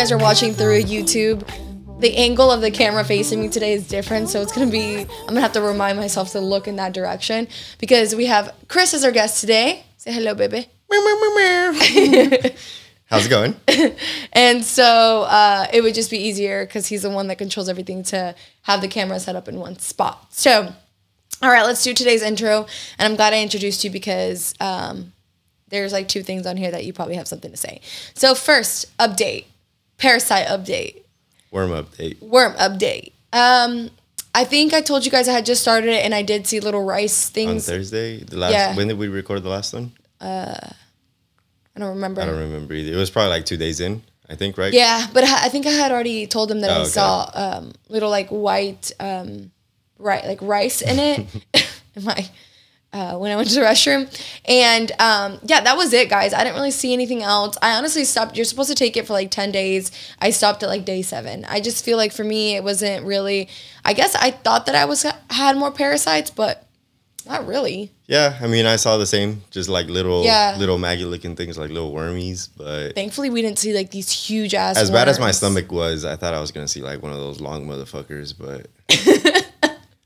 guys are watching through YouTube, the angle of the camera facing me today is different, so it's gonna be. I'm gonna have to remind myself to look in that direction because we have Chris as our guest today. Say hello, baby. How's it going? And so uh, it would just be easier because he's the one that controls everything to have the camera set up in one spot. So, all right, let's do today's intro. And I'm glad I introduced you because um, there's like two things on here that you probably have something to say. So, first, update parasite update, Worm update. worm update. Um, I think I told you guys I had just started it and I did see little rice things On. Thursday, the last. Yeah. When did we record the last one? I don't remember. I don't remember either. It was probably like two days in. I think, right? Yeah, but I I think I had already told them that Oh, I okay. saw um, little like white, um, right, like rice in it. in my uh, when I went to the restroom, and um, yeah, that was it, guys. I didn't really see anything else. I honestly stopped. You're supposed to take it for like ten days. I stopped at like day seven. I just feel like for me, it wasn't really. I guess I thought that I was had more parasites, but not really. Yeah. I mean, I saw the same, just like little, Yeah. little maggot looking things, like little wormies. But Thankfully, we didn't see like these huge ass. as bad as my stomach was, I thought I was gonna see like one of those long motherfuckers. But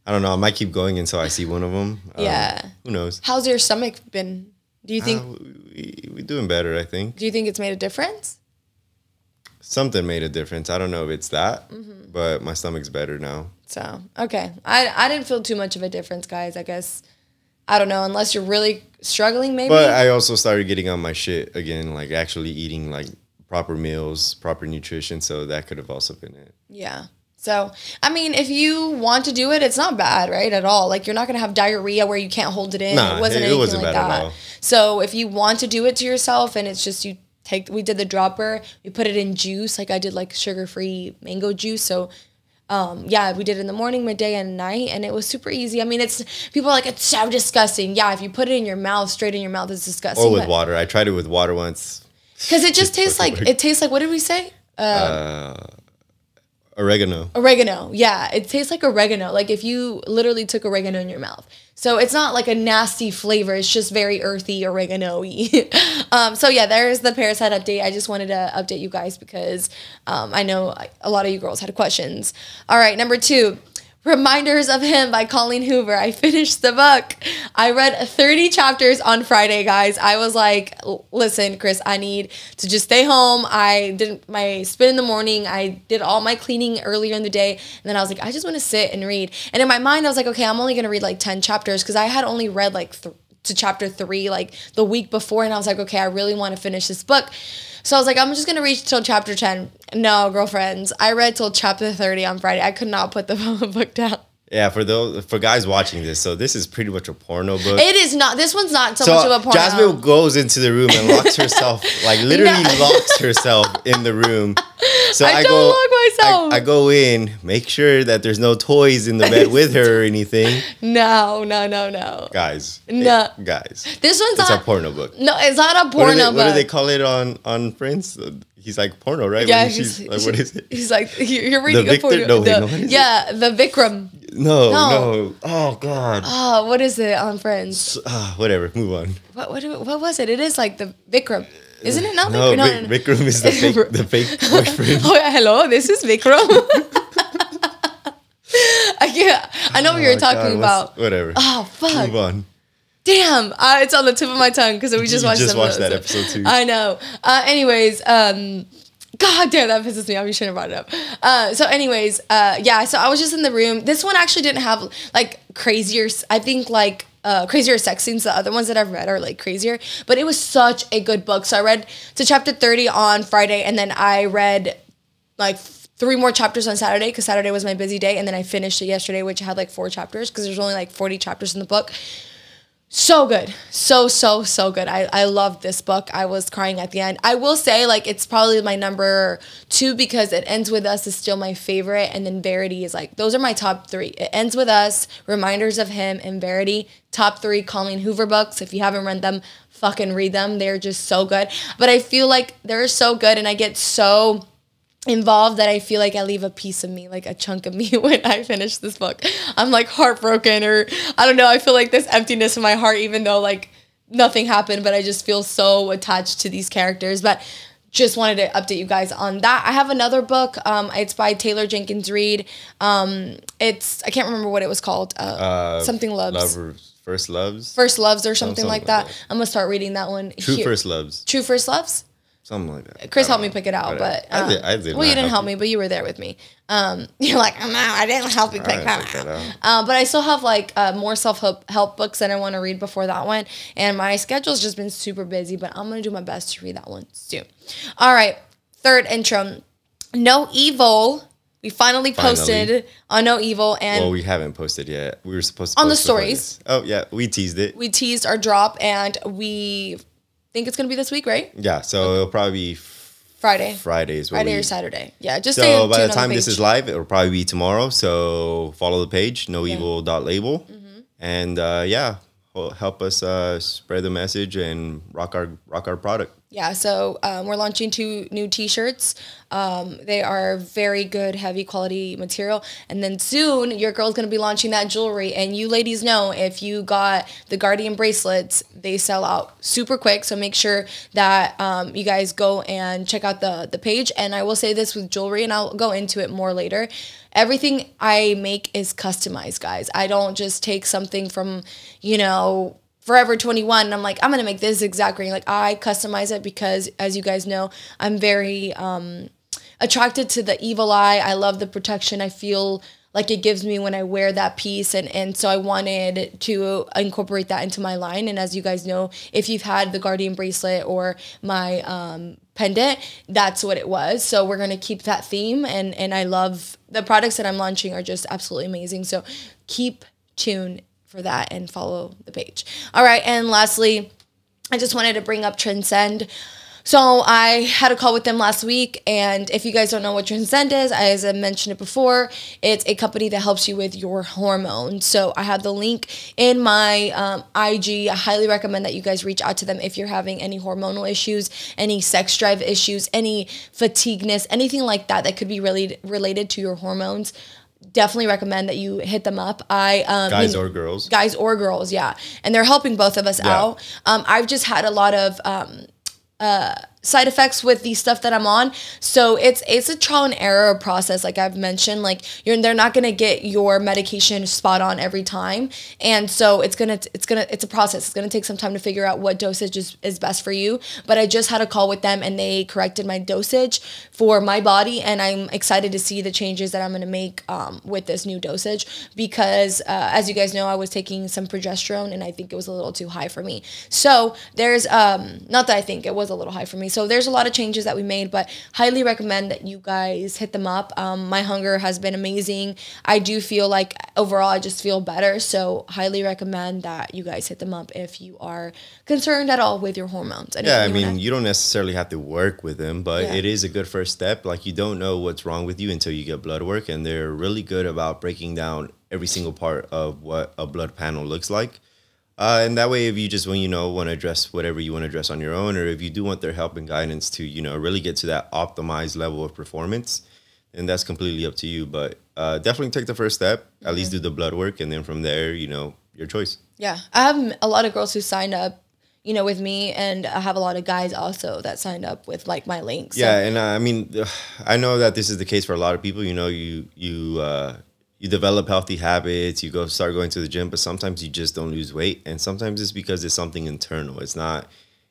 I don't know. I might keep going until I see one of them. Yeah. Who knows? How's your stomach been? Do you think? Uh, we, we doing better, I think. do you think it's made a difference? Something made a difference. I don't know if it's that, Mm-hmm. but my stomach's better now. So okay, I I didn't feel too much of a difference, guys. I guess I don't know unless you're really struggling, maybe. But I also started getting on my shit again, like actually eating like proper meals, proper nutrition. So that could have also been it. yeah. So I mean, if you want to do it, it's not bad, right? At all. Like you're not gonna have diarrhea where you can't hold it in. Nah, it wasn't it- anything wasn't like bad at that. all. So if you want to do it to yourself, and it's just you take, we did the dropper, we put it in juice. Like I did like sugar free mango juice. So um, yeah, we did it in the morning, midday, and night, and it was super easy. I mean, it's people are like it's so disgusting. Yeah, if you put it in your mouth, straight in your mouth, it's disgusting. Or with but- water. I tried it with water once. Because it just tastes like it tastes like what did we say? Oregano. Oregano. Yeah, it tastes like oregano. Like if you literally took oregano in your mouth. So it's not like a nasty flavor. It's just very earthy oregano-y. um, so yeah, there's the parasite update. I just wanted to update you guys because um, I know a lot of you girls had questions. All right, number two. Reminders of Him by Colleen Hoover. I finished the book. I read 30 chapters on Friday, guys. I was like, listen, Chris, I need to just stay home. I did my spin in the morning. I did all my cleaning earlier in the day. And then I was like, I just want to sit and read. And in my mind, I was like, okay, I'm only going to read like 10 chapters because I had only read like th- to chapter three like the week before. And I was like, okay, I really want to finish this book. So I was like, I'm just gonna reach till chapter 10. No, girlfriends, I read till chapter 30 on Friday. I could not put the book down. Yeah, for those for guys watching this, so this is pretty much a porno book. It is not. This one's not so, so much of a porno. Book. Jasmine goes into the room and locks herself, like literally No. locks herself in the room. So I I, don't go, lock myself. I, I go in, make sure that there's no toys in the bed with her or anything. no, no, no, no. Guys, No. guys, This one's it's a porno book. no, it's not a What porno they, book. what do they call it on on Friends? He's like porno, right? yeah, When he's, she's- like, what is it? He's like, you're reading a Victor? porno. No, wait, the- no, what is it? yeah, the Vikram. No, No. no, Oh God. Oh, what is it on Friends? Ah, whatever. Move on. What, what what was it? It is like the Vikram, isn't it? Not No, Vikram. Vic, Vikram is the fake, the fake boyfriend. Oh yeah, hello, this is Vikram. I can't. I know what you're Oh, God, talking about. Whatever. Oh fuck. Move on. Damn, uh, it's on the tip of my tongue because we just You watched. just watched that episode too. I know. Uh, anyways, um, God damn, that pisses me off. You shouldn't have brought it up. Uh, so, anyways, uh, yeah. So I was just in the room. This one actually didn't have like crazier. I think like. Uh, crazier sex scenes. The other ones that I've read are like crazier, but it was such a good book. So I read to chapter 30 on Friday, and then I read like three more chapters on Saturday because Saturday was my busy day, and then I finished it yesterday, which had like four chapters because there's only like 40 chapters in the book. So good. So, so, so good. I, I loved this book. I was crying at the end. I will say, like, it's probably my number two because It Ends With Us is still my favorite. And then Verity is like, those are my top three. It Ends With Us, Reminders of Him, and Verity. Top three Colleen Hoover books. If you haven't read them, fucking read them. They're just so good. But I feel like they're so good and I get so involved that I feel like I leave a piece of me, like a chunk of me when I finish this book. I'm like heartbroken or I don't know, I feel like this emptiness in my heart even though like nothing happened, but I just feel so attached to these characters. But just wanted to update you guys on that. I have another book. Um, it's by Taylor Jenkins Reid. Um, it's I can't remember what it was called. Uh, Uh, something loves. Lovers, first loves. First loves or something, something like like that. that. I'm gonna start reading that one. True here. first loves. True first loves. Something like that. Chris helped me pick it out, Whatever. but um, I did. I did. well, you didn't help me, but you were there with me. Um, you're like, oh, no, I didn't help you pick that out. out. Uh, but I still have like uh, more self help books that I want to read before that one, and my schedule's just been super busy. But I'm gonna do my best to read that one soon. All right, third intro, No Evil. We finally posted Finally. on No Evil, and Well, we haven't posted yet. We were supposed to On the stories. Oh yeah, we teased it. we teased our drop, and we think it's gonna be this week, right? Yeah, so it'll probably be Friday, Fridays. Friday we- or Saturday. Yeah, just So by the time this is live, it'll probably be tomorrow. So follow the page, No noevil.label. Mm-hmm. And uh, yeah, help us uh, spread the message and rock our rock our product. Yeah, so um, we're launching two new T-shirts. Um, they are very good, heavy quality material. And then soon, your girl's gonna be launching that jewelry. And you ladies know if you got the Guardian bracelets, they sell out super quick. So make sure that um, you guys go and check out the the page. And I will say this with jewelry, and I'll go into it more later. Everything I make is customized, guys. I don't just take something from, you know, Forever 21 and I'm like I'm going to make this exact ring. Like I customize it because as you guys know I'm very um attracted to the evil eye. I love the protection. I feel like it gives me when I wear that piece. And and so I wanted to incorporate that into my line. And as you guys know if you've had the guardian bracelet or my um pendant that's what it was. So we're going to keep that theme. And and I love the products that I'm launching are just absolutely amazing. So keep tuned for that and follow the page. All right, and lastly, I just wanted to bring up Transcend. So I had a call with them last week, and if you guys don't know what Transcend is, as I mentioned it before, it's a company that helps you with your hormones. So I have the link in my um, IG. I highly recommend that you guys reach out to them if you're having any hormonal issues, any sex drive issues, any fatigueness, anything like that that could be really related to your hormones. Definitely recommend that you hit them up. I um, Guys know- or girls. guys or girls, yeah. And they're helping both of us Yeah. out. Um, I've just had a lot of um, uh, side effects with the stuff that I'm on. So it's it's a trial and error process, like I've mentioned. Like you're they're not gonna get your medication spot on every time, and so it's gonna it's gonna it's a process. It's gonna take some time to figure out what dosage is, is best for you. But I just had a call with them, and they corrected my dosage for my body, and I'm excited to see the changes that I'm gonna make um, with this new dosage because uh, as you guys know, I was taking some progesterone, and I think it was a little too high for me. So there's um not that I think it was a little high for me. So there's a lot of changes that we made, but highly recommend that you guys hit them up. Um, my hunger has been amazing. I do feel like overall I just feel better. So highly recommend that you guys hit them up if you are concerned at all with your hormones. Anything Yeah, I mean, wanna- you don't necessarily have to work with them, but Yeah. it is a good first step. Like, you don't know what's wrong with you until you get blood work, and they're really good about breaking down every single part of what a blood panel looks like. Uh, and that way, if you just, when you know, want to address whatever you want to address on your own, or if you do want their help and guidance to, you know, really get to that optimized level of performance, then that's completely up to you. But uh, definitely take the first step, at least do the blood work, and then from there, you know, your choice. yeah, I have a lot of girls who signed up, you know, with me, and I have a lot of guys also that signed up with like my links. So- Yeah, and uh, I mean, I know that this is the case for a lot of people. You know, you you uh, you develop healthy habits, you go start going to the gym, but sometimes you just don't lose weight, and sometimes it's because it's something internal. It's not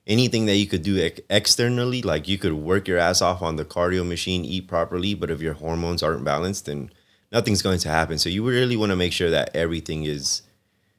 anything that you could do ex- externally. Like you could work your ass off on the cardio machine, eat properly, but if your hormones aren't balanced, then nothing's going to happen. So you really want to make sure that everything is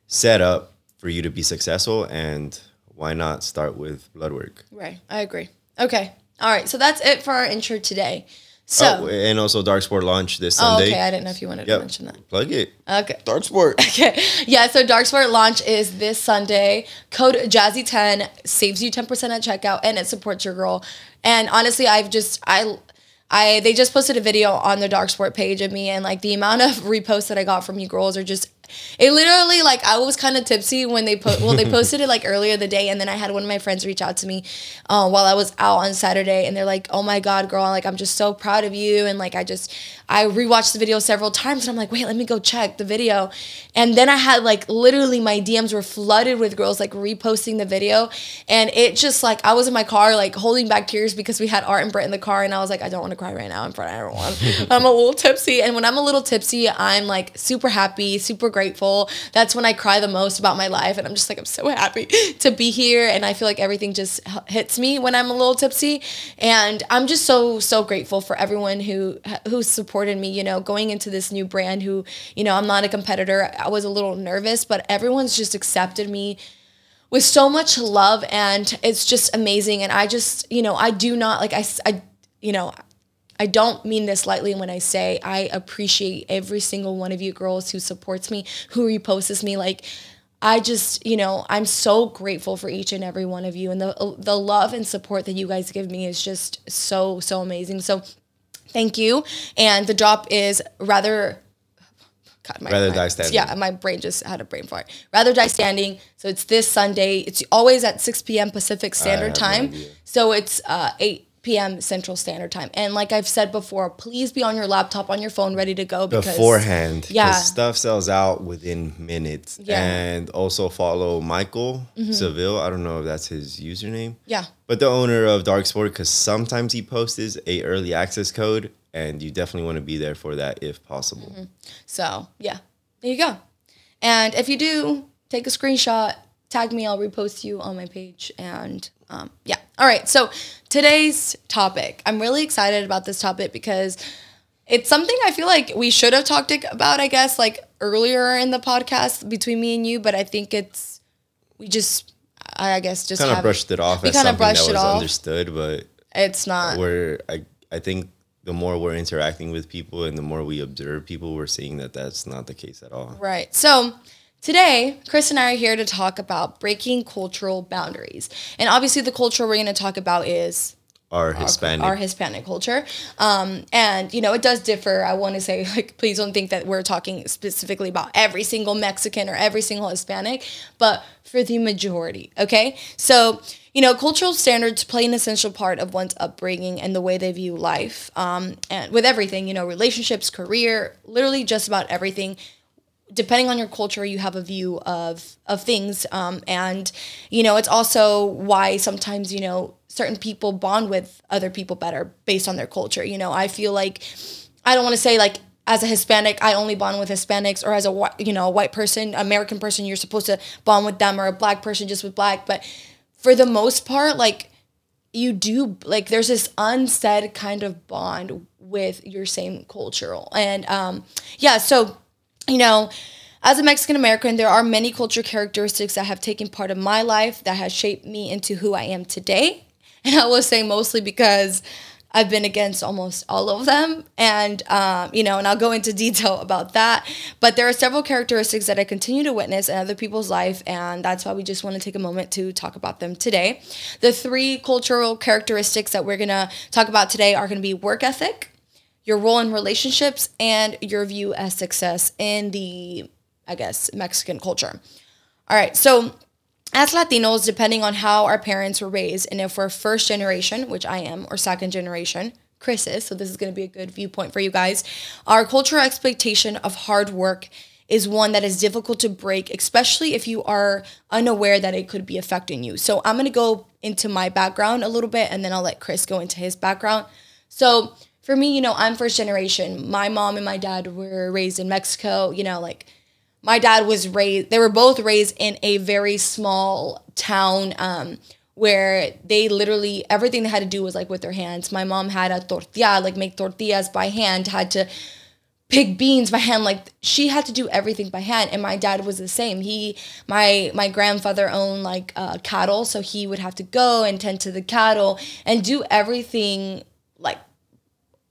set up for you to be successful, and why not start with blood work? Right. I agree. Okay. All right. So that's it for our intro today. So, oh, and also Darc Sport launch this oh, Sunday. okay. I didn't know if you wanted to mention that. Plug it. Okay. Darc Sport. Okay. Yeah, so Darc Sport launch is this Sunday. Code Jazzy10 saves you 10% at checkout and it supports your girl. And honestly, I've just I I they just posted a video on the Darc Sport page of me and like the amount of reposts that I got from you girls are just it literally like I was kind of tipsy when they put well they posted it like earlier the day and then I had one of my friends reach out to me uh, while I was out on Saturday and they're like oh my god girl like I'm just so proud of you and like I just I rewatched the video several times and I'm like wait let me go check the video. And then I had like literally my DMs were flooded with girls like reposting the video and it just like I was in my car like holding back tears because we had Art and Brett in the car and I was like I don't want to cry right now in front of everyone. I'm a little tipsy and when I'm a little tipsy I'm like super happy super grateful. That's when I cry the most about my life. And I'm just like, I'm so happy to be here. And I feel like everything just hits me when I'm a little tipsy. And I'm just so, so grateful for everyone who, who supported me, you know, going into this new brand who, you know, I'm not a competitor. I was a little nervous, but everyone's just accepted me with so much love and it's just amazing. And I just, you know, I do not like, I, I, you know, I don't mean this lightly when I say I appreciate every single one of you girls who supports me, who reposts me. Like, I just, you know, I'm so grateful for each and every one of you, and the the love and support that you guys give me is just so so amazing. So, thank you. And the drop is rather. God, my, rather my, die standing. Yeah, my brain just had a brain fart. Rather die standing. So it's this Sunday. It's always at 6 p.m. Pacific Standard Time. No so it's uh, 8 p.m. Central Standard Time. And like I've said before, please be on your laptop, on your phone, ready to go. Because, Beforehand. Yeah. Stuff sells out within minutes. Yeah. And also follow Michael mm-hmm. Seville. I don't know if that's his username. Yeah. But the owner of Darc Sport, because sometimes he posts a early access code, and you definitely want to be there for that if possible. Mm-hmm. So yeah, there you go. And if you do, take a screenshot, tag me, I'll repost you on my page, and um, yeah. All right. So today's topic, I'm really excited about this topic because it's something I feel like we should have talked about, I guess, like earlier in the podcast between me and you, but I think it's, we just, I guess, just kind of brushed it off we kind as something that was understood, but it's not. We're, I, I think the more we're interacting with people and the more we observe people, we're seeing that that's not the case at all. Right. So, Today, Chris and I are here to talk about breaking cultural boundaries. And obviously, the culture we're going to talk about is our Hispanic our, our Hispanic culture. Um, and you know, it does differ. I want to say like please don't think that we're talking specifically about every single Mexican or every single Hispanic, but for the majority, okay? So, you know, cultural standards play an essential part of one's upbringing and the way they view life. Um, and with everything, you know, relationships, career, literally just about everything depending on your culture you have a view of of things um, and you know it's also why sometimes you know certain people bond with other people better based on their culture. You know i feel like i don't want to say like as a hispanic i only bond with hispanics or as a you know a white person american person you're supposed to bond with them or a black person just with black but for the most part like you do like there's this unsaid kind of bond with your same cultural and um yeah so you know, as a Mexican American, there are many culture characteristics that have taken part of my life that has shaped me into who I am today. And I will say mostly because I've been against almost all of them. And, um, you know, and I'll go into detail about that. But there are several characteristics that I continue to witness in other people's life. And that's why we just want to take a moment to talk about them today. The three cultural characteristics that we're going to talk about today are going to be work ethic, your role in relationships and your view as success in the, I guess, Mexican culture. All right, so as Latinos, depending on how our parents were raised, and if we're first generation, which I am, or second generation, Chris is, so this is going to be a good viewpoint for you guys. Our cultural expectation of hard work is one that is difficult to break, especially if you are unaware that it could be affecting you. So I'm going to go into my background a little bit, and then I'll let Chris go into his background. So for me, you know, I'm first generation. My mom and my dad were raised in Mexico, you know, like my dad was raised they were both raised in a very small town um, where they literally everything they had to do was like with their hands. My mom had a tortilla, like make tortillas by hand, had to pick beans by hand like she had to do everything by hand and my dad was the same he my my grandfather owned like uh, cattle so he would have to go and tend to the cattle and do everything like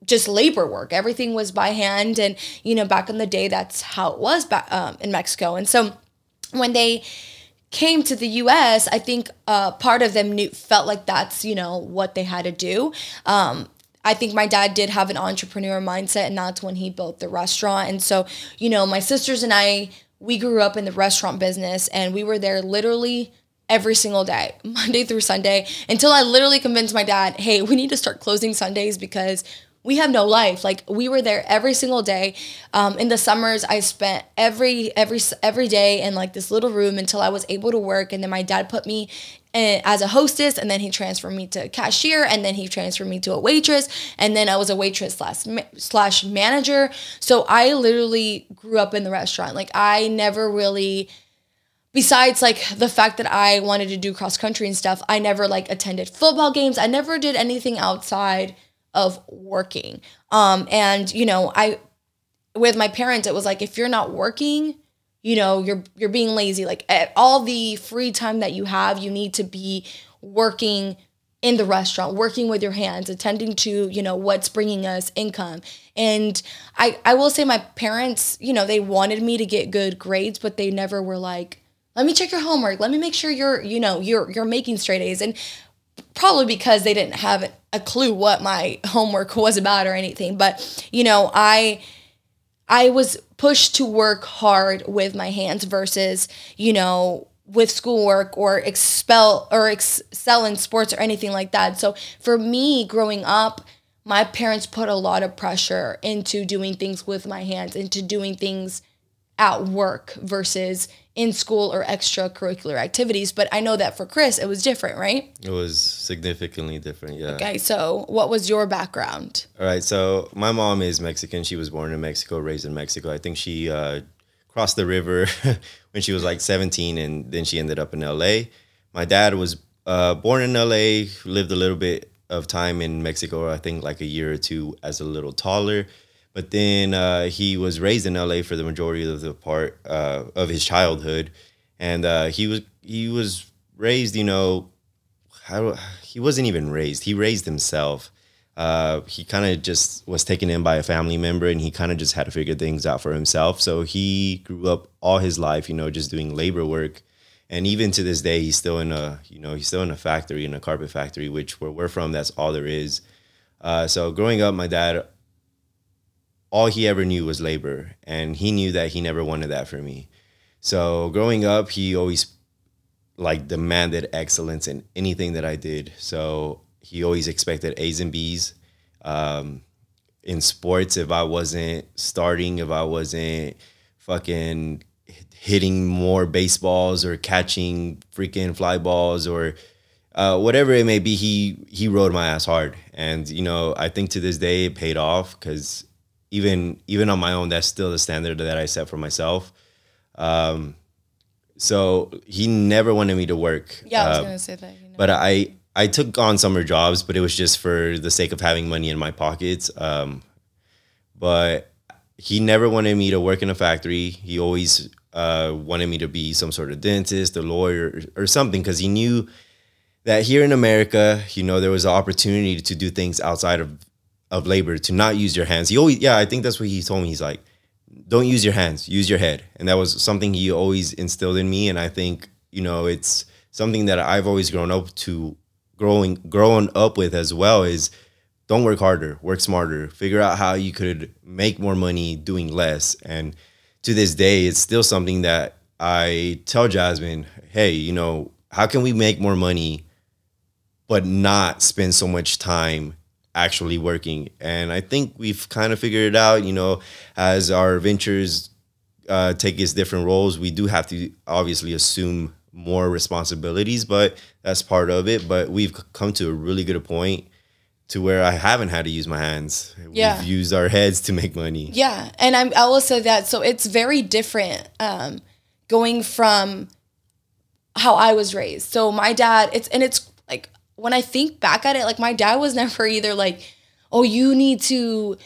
just labor work. Everything was by hand, and you know, back in the day, that's how it was back um, in Mexico. And so, when they came to the U.S., I think uh, part of them knew felt like that's you know what they had to do. Um, I think my dad did have an entrepreneur mindset, and that's when he built the restaurant. And so, you know, my sisters and I we grew up in the restaurant business and we were there literally every single day, Monday through Sunday, until I literally convinced my dad, hey, we need to start closing Sundays because we have no life. Like we were there every single day. Um, in the summers, I spent every every every day in like this little room until I was able to work. And then my dad put me in, as a hostess, and then he transferred me to cashier, and then he transferred me to a waitress, and then I was a waitress slash slash manager. So I literally grew up in the restaurant. Like I never really besides like the fact that I wanted to do cross country and stuff, I never like attended football games. I never did anything outside of working. Um, and you know, I with my parents, it was like if you're not working, you know, you're you're being lazy. Like all the free time that you have, you need to be working in the restaurant, working with your hands, attending to, you know, what's bringing us income. And I I will say my parents, you know, they wanted me to get good grades, but they never were like, let me check your homework. Let me make sure you're, you know, you're you're making straight A's. And probably because they didn't have a clue what my homework was about or anything but you know i i was pushed to work hard with my hands versus you know with schoolwork or expel or excel in sports or anything like that. So for me growing up my parents put a lot of pressure into doing things with my hands into doing things at work versus in school or extracurricular activities. But I know that for Chris, it was different, right? It was significantly different, yeah. Okay, so what was your background? All right, so my mom is Mexican. She was born in Mexico, raised in Mexico. I think she uh, crossed the river when she was like 17, and then she ended up in LA. My dad was uh, born in LA, lived a little bit of time in Mexico, I think like a year or two as a little taller but then uh, he was raised in LA for the majority of the part uh, of his childhood, and uh, he was he was raised, you know, how he wasn't even raised. He raised himself. Uh, he kind of just was taken in by a family member, and he kind of just had to figure things out for himself. So he grew up all his life, you know, just doing labor work. And even to this day, he's still in a, you know, he's still in a factory, in a carpet factory, which where we're from, that's all there is. Uh, so growing up, my dad all he ever knew was labor and he knew that he never wanted that for me. So growing up he always like demanded excellence in anything that i did. So he always expected a's and b's. Um, in sports if i wasn't starting if i wasn't fucking hitting more baseballs or catching freaking fly balls or uh, whatever it may be, he he rode my ass hard, and you know I think to this day it paid off because even even on my own, that's still the standard that I set for myself. Um, so he never wanted me to work. Yeah, I was uh, gonna say that. You know. But I I took on summer jobs, but it was just for the sake of having money in my pockets. Um, but he never wanted me to work in a factory. He always uh, wanted me to be some sort of dentist, a lawyer, or something, because he knew that here in America, you know, there was an opportunity to do things outside of of labor to not use your hands. He always, yeah, I think that's what he told me. He's like, don't use your hands, use your head. And that was something he always instilled in me. And I think, you know, it's something that I've always grown up to growing, growing up with as well is don't work harder, work smarter, figure out how you could make more money doing less. And to this day, it's still something that I tell Jasmine, hey, you know, how can we make more money, but not spend so much time actually working. And I think we've kind of figured it out, you know, as our ventures uh, take its different roles, we do have to obviously assume more responsibilities, but that's part of it. But we've come to a really good point to where I haven't had to use my hands. Yeah. We've used our heads to make money. Yeah. And I'm, I will say that. So it's very different um, going from how I was raised. So my dad, it's, and it's when I think back at it, like my dad was never either like, oh, you need to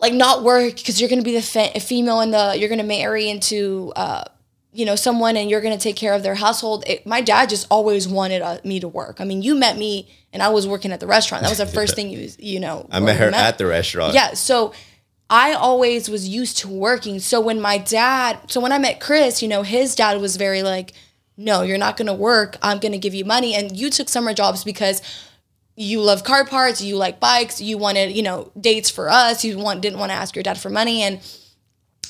like not work because you're gonna be the fe- female and the you're gonna marry into uh, you know someone and you're gonna take care of their household. It, my dad just always wanted uh, me to work. I mean, you met me and I was working at the restaurant. That was the first thing you you know. I met her met. at the restaurant. Yeah, so. I always was used to working. So when my dad, so when I met Chris, you know, his dad was very like, no, you're not going to work. I'm going to give you money. And you took summer jobs because you love car parts, you like bikes, you wanted, you know, dates for us. You want didn't want to ask your dad for money and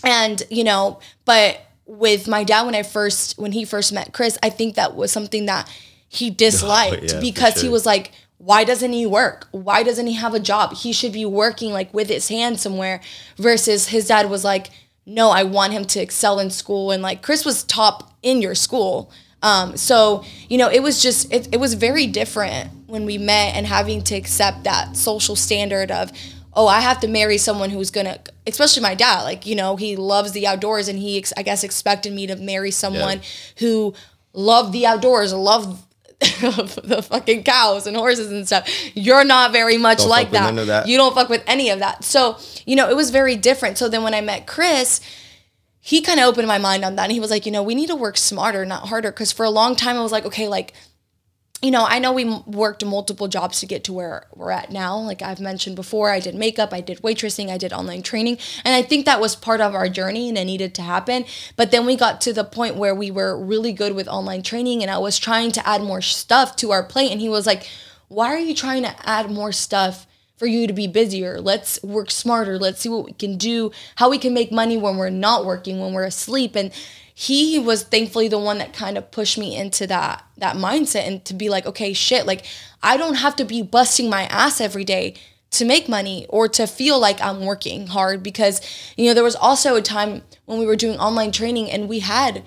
and you know, but with my dad when I first when he first met Chris, I think that was something that he disliked yeah, because he was like, why doesn't he work? Why doesn't he have a job? He should be working like with his hands somewhere. Versus his dad was like, no, I want him to excel in school. And like Chris was top in your school. Um, so, you know, it was just, it, it was very different when we met and having to accept that social standard of, oh, I have to marry someone who's gonna, especially my dad, like, you know, he loves the outdoors and he, ex- I guess, expected me to marry someone who loved the outdoors, loved the fucking cows and horses and stuff. You're not very much Don't like that. that. You don't fuck with any of that. So, you know, it was very different. So then when I met Chris, he kind of opened my mind on that. And he was like, you know, we need to work smarter, not harder. Cause for a long time, I was like, okay, like, you know, I know we worked multiple jobs to get to where we're at now. Like I've mentioned before, I did makeup, I did waitressing, I did online training. And I think that was part of our journey and it needed to happen. But then we got to the point where we were really good with online training and I was trying to add more stuff to our plate. And he was like, why are you trying to add more stuff for you to be busier? Let's work smarter. Let's see what we can do, how we can make money when we're not working, when we're asleep. And he was thankfully the one that kind of pushed me into that that mindset and to be like okay shit like i don't have to be busting my ass every day to make money or to feel like i'm working hard because you know there was also a time when we were doing online training and we had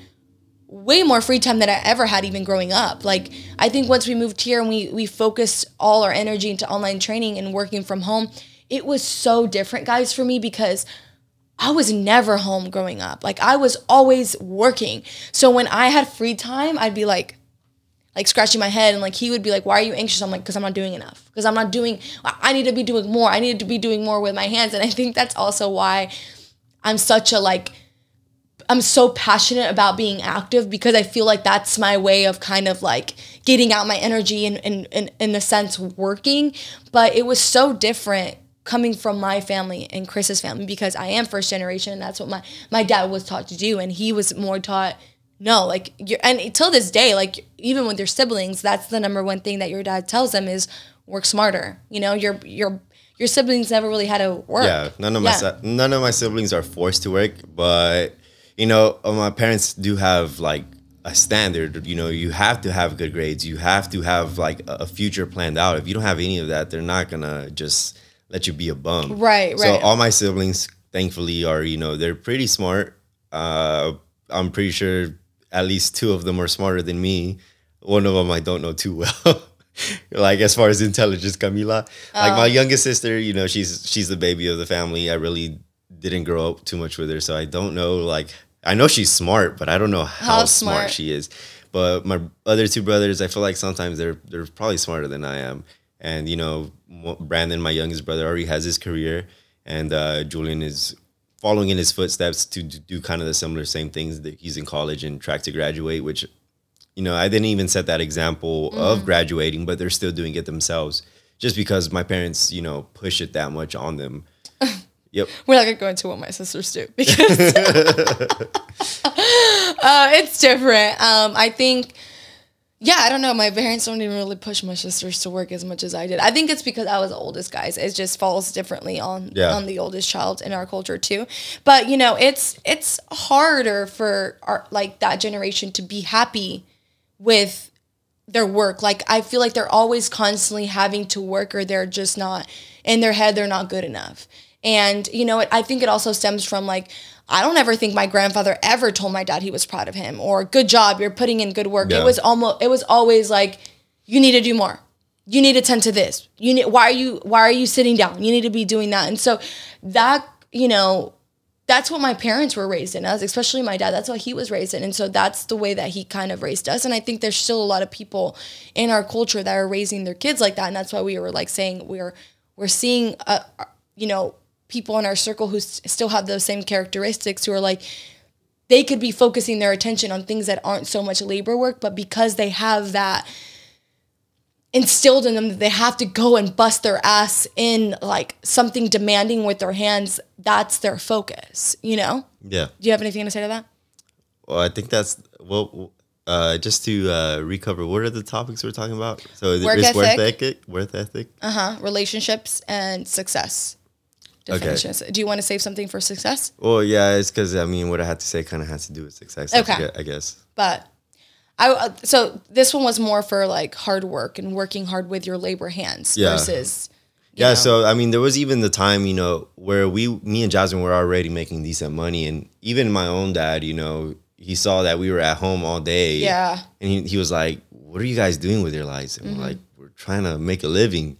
way more free time than I ever had even growing up. Like I think once we moved here and we we focused all our energy into online training and working from home, it was so different guys for me because I was never home growing up. Like I was always working. So when I had free time, I'd be like like scratching my head and like he would be like why are you anxious? I'm like because i'm not doing enough. Because i'm not doing i need to be doing more. I need to be doing more with my hands and i think that's also why i'm such a like i'm so passionate about being active because i feel like that's my way of kind of like getting out my energy and in, in a sense working. But it was so different coming from my family and chris's family because i am first generation and that's what my my dad was taught to do and he was more taught no, like you're, and till this day, like even with your siblings, that's the number one thing that your dad tells them is work smarter. You know, your your your siblings never really had to work. Yeah, none of my Yeah. si- none of my siblings are forced to work, but you know, uh, my parents do have like a standard. You know, you have to have good grades. You have to have like a a future planned out. If you don't have any of that, they're not gonna just let you be a bum. Right, So right. all my siblings, thankfully, are you know they're pretty smart. Uh, I'm pretty sure at least two of them are smarter than me. One of them I don't know too well. like as far as intelligence, Camila. Like Oh. my youngest sister, you know, she's she's the baby of the family. I really didn't grow up too much with her, so I don't know. Like I know she's smart, but I don't know how, How smart. smart. she is. But my other two brothers, I feel like sometimes they're they're probably smarter than I am. And you know, Brandon, my youngest brother, already has his career, and uh, Julian is following in his footsteps to do kind of the similar same things that he's in college and track to graduate, which you know, I didn't even set that example Mm-hmm. of graduating, but they're still doing it themselves just because my parents, you know, push it that much on them. Yep. We're not gonna go into what my sisters do because uh, it's different. Um, I think, yeah, I don't know. My parents don't even really push my sisters to work as much as I did. I think it's because I was the oldest, guys. It just falls differently on Yeah. on the oldest child in our culture too. But you know, it's it's harder for our like that generation to be happy with their work. Like I feel like they're always constantly having to work or they're just not in their head they're not good enough. And you know, it, I think it also stems from like I don't ever think my grandfather ever told my dad he was proud of him or good job, you're putting in good work. Yeah. It was almost it was always like you need to do more. You need to tend to this. You need why are you why are you sitting down? You need to be doing that. And so that, you know, that's what my parents were raised in us, especially my dad. That's what he was raised in. And so that's the way that he kind of raised us. And I think there's still a lot of people in our culture that are raising their kids like that. And that's why we were like saying we're we're seeing uh, you know, people in our circle who s- still have those same characteristics who are like they could be focusing their attention on things that aren't so much labor work, but because they have that instilled in them that they have to go and bust their ass in like something demanding with their hands, that's their focus, you know? Yeah. Do you have anything to say to that? Well, I think that's well. Uh, just to uh, recover, what are the topics we're talking about? So Work it's work ethic. ethic, work ethic. Uh huh. Relationships and success. Definition. Do you want to save something for success? Well, yeah, it's because I mean, what I had to say kind of has to do with success. Okay. I guess. But I uh, so this one was more for like hard work and working hard with your labor hands Yeah. versus. Yeah, know. so I mean, there was even the time, you know, where we, me and Jasmine were already making decent money, and even my own dad, you know, he saw that we were at home all day. Yeah. and he, he was like, "What are you guys doing with your lives?" And Mm-hmm. we're like, "We're trying to make a living,"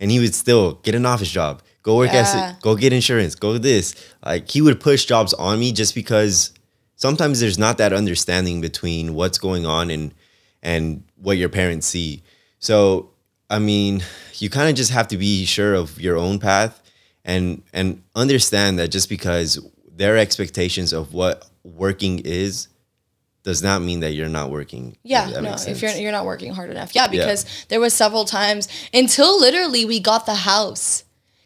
and he would still get an office job, go work Yeah. go get insurance, go this. Like he would push jobs on me just because sometimes there's not that understanding between what's going on and and what your parents see. So, I mean, you kind of just have to be sure of your own path and and understand that just because their expectations of what working is does not mean that you're not working. Yeah, no, if you're you're not working hard enough. Yeah, because there was several times until literally we got the house.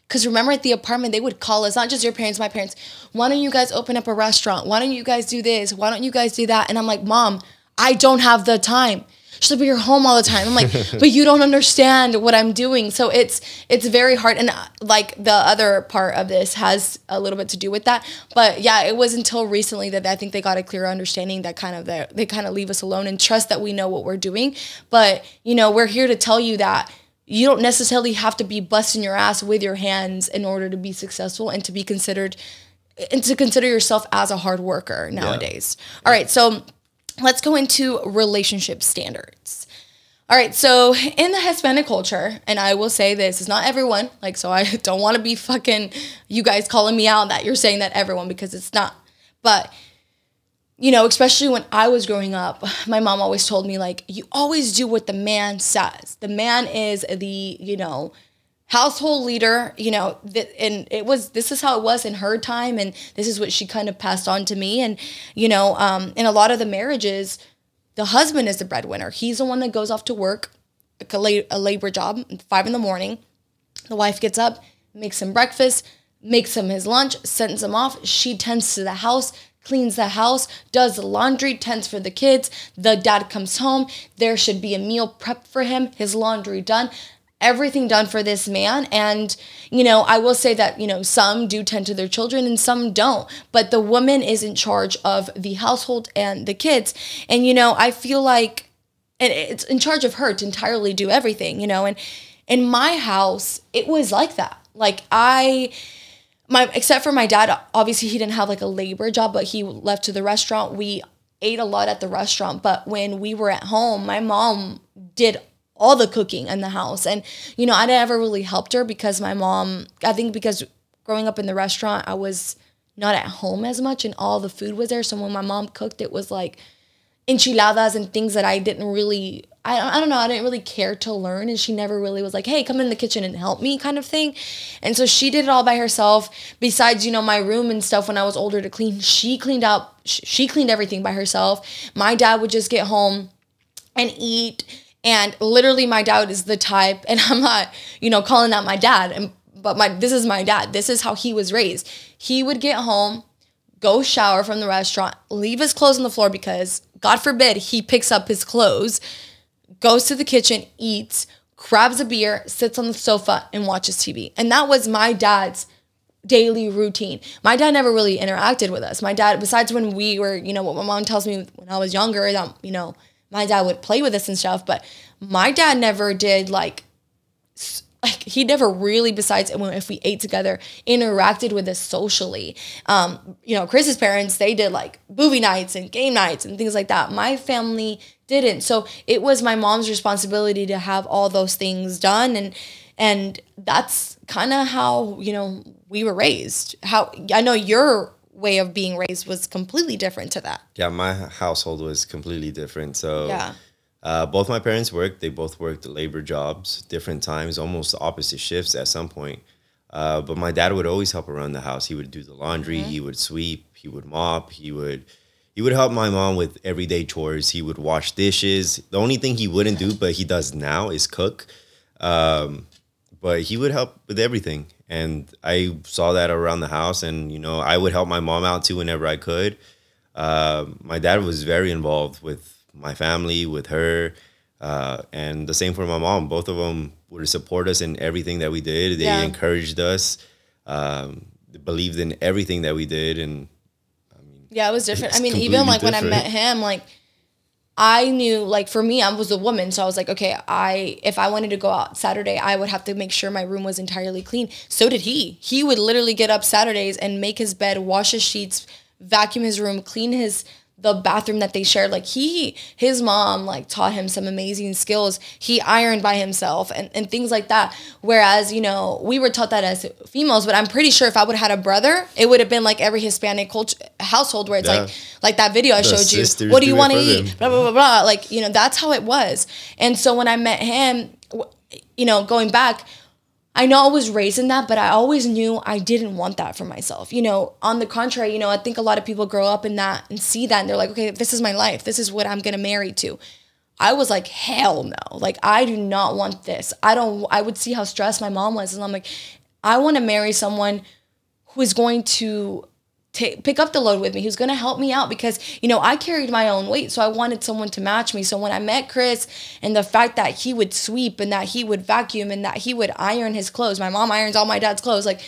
Cause remember at the apartment they would call us, not just your parents, my parents. Why don't you guys open up a restaurant? Why don't you guys do this? Why don't you guys do that? And I'm like, Mom, I don't have the time. She's like, but you're home all the time. I'm like, but you don't understand what I'm doing. So it's it's very hard. And uh, like the other part of this has a little bit to do with that. But yeah, it was until recently that I think they got a clearer understanding that kind of that they kind of leave us alone and trust that we know what we're doing. But you know, we're here to tell you that you don't necessarily have to be busting your ass with your hands in order to be successful and to be considered and to consider yourself as a hard worker nowadays. All right, so let's go into relationship standards. All right, so in the Hispanic culture, and I will say this is not everyone, like, so I don't want to be fucking you guys calling me out that you're saying that everyone because it's not. But, you know, especially when I was growing up, my mom always told me, like, you always do what the man says. The man is the, you know, household leader, you know, th- and it was this is how it was in her time, and this is what she kind of passed on to me. And you know, um, in a lot of the marriages, the husband is the breadwinner. He's the one that goes off to work, like a, la- a labor job, five in the morning. The wife gets up, makes him breakfast, makes him his lunch, sends him off. She tends to the house, cleans the house, does the laundry, tends for the kids. The dad comes home. There should be a meal prepped for him, his laundry done, everything done for this man. And, you know, I will say that, you know, some do tend to their children and some don't. But the woman is in charge of the household and the kids. And, you know, I feel like and it's in charge of her to entirely do everything, you know. And in my house, it was like that. Like I, my except for my dad, obviously he didn't have like a labor job, but he left to the restaurant. We ate a lot at the restaurant, but when we were at home, my mom did all the cooking in the house, and you know I never really helped her because my mom. I think because growing up in the restaurant, I was not at home as much, and all the food was there. So when my mom cooked, it was like enchiladas and things that I didn't really I, I don't know I didn't really care to learn and she never really was like hey come in the kitchen and help me kind of thing. And so she did it all by herself. Besides you know my room and stuff when I was older to clean she cleaned up, she cleaned everything by herself. My dad would just get home and eat and literally my dad is the type and I'm not you know calling out my dad and but my this is my dad. This is how he was raised. He would get home go shower from the restaurant, leave his clothes on the floor because God forbid he picks up his clothes, goes to the kitchen, eats, grabs a beer, sits on the sofa and watches TV. And that was my dad's daily routine. My dad never really interacted with us. My dad, besides when we were, you know, what my mom tells me when I was younger, that, you know, my dad would play with us and stuff, but my dad never did like like he never really besides when if we ate together interacted with us socially. Um you know chris's parents they did like movie nights and game nights and things like that. My family didn't. So it was my mom's responsibility to have all those things done and and that's kind of how you know we were raised. How i know your way of being raised was completely different to that. Yeah, my household was completely different. So yeah Uh, both my parents worked. They both worked labor jobs, different times, almost opposite shifts at some point. Uh, but my dad would always help around the house. He would do the laundry. He would sweep. He would mop. He would he would help my mom with everyday chores. He would wash dishes. The only thing he wouldn't do, but he does now, is cook. Um, but he would help with everything, and I saw that around the house. And you know, I would help my mom out too whenever I could. Uh, my dad was very involved with my family, with her, uh, and the same for my mom. Both of them would support us in everything that we did. They Yeah. encouraged us. um, believed in everything that we did, and I mean, Yeah, it was different. I mean, even like when I met him, like I knew like for me, I was a woman, so I was like, okay, I if I wanted to go out Saturday, I would have to make sure my room was entirely clean. So did he. He would literally get up Saturdays and make his bed, wash his sheets, vacuum his room, clean his the bathroom that they shared. Like he his mom like taught him some amazing skills. He ironed by himself and, and things like that. Whereas, you know, we were taught that as females, but I'm pretty sure if I would have had a brother, it would have been like every Hispanic culture household where it's Yeah. like like that video I The showed you. What do you want to eat? Blah blah blah blah. Like, you know, that's how it was. And so when I met him, you know, going back, I know I was raised in that, but I always knew I didn't want that for myself. You know, on the contrary, you know, I think a lot of people grow up in that and see that and they're like, okay, this is my life. This is what I'm going to marry to. I was like, hell no. Like, I do not want this. I don't, I would see how stressed my mom was. And I'm like, I want to marry someone who is going to pick up the load with me. Who's going to help me out because you know I carried my own weight so I wanted someone to match me. So when I met Chris and the fact that he would sweep and that he would vacuum and that he would iron his clothes my mom irons all my dad's clothes like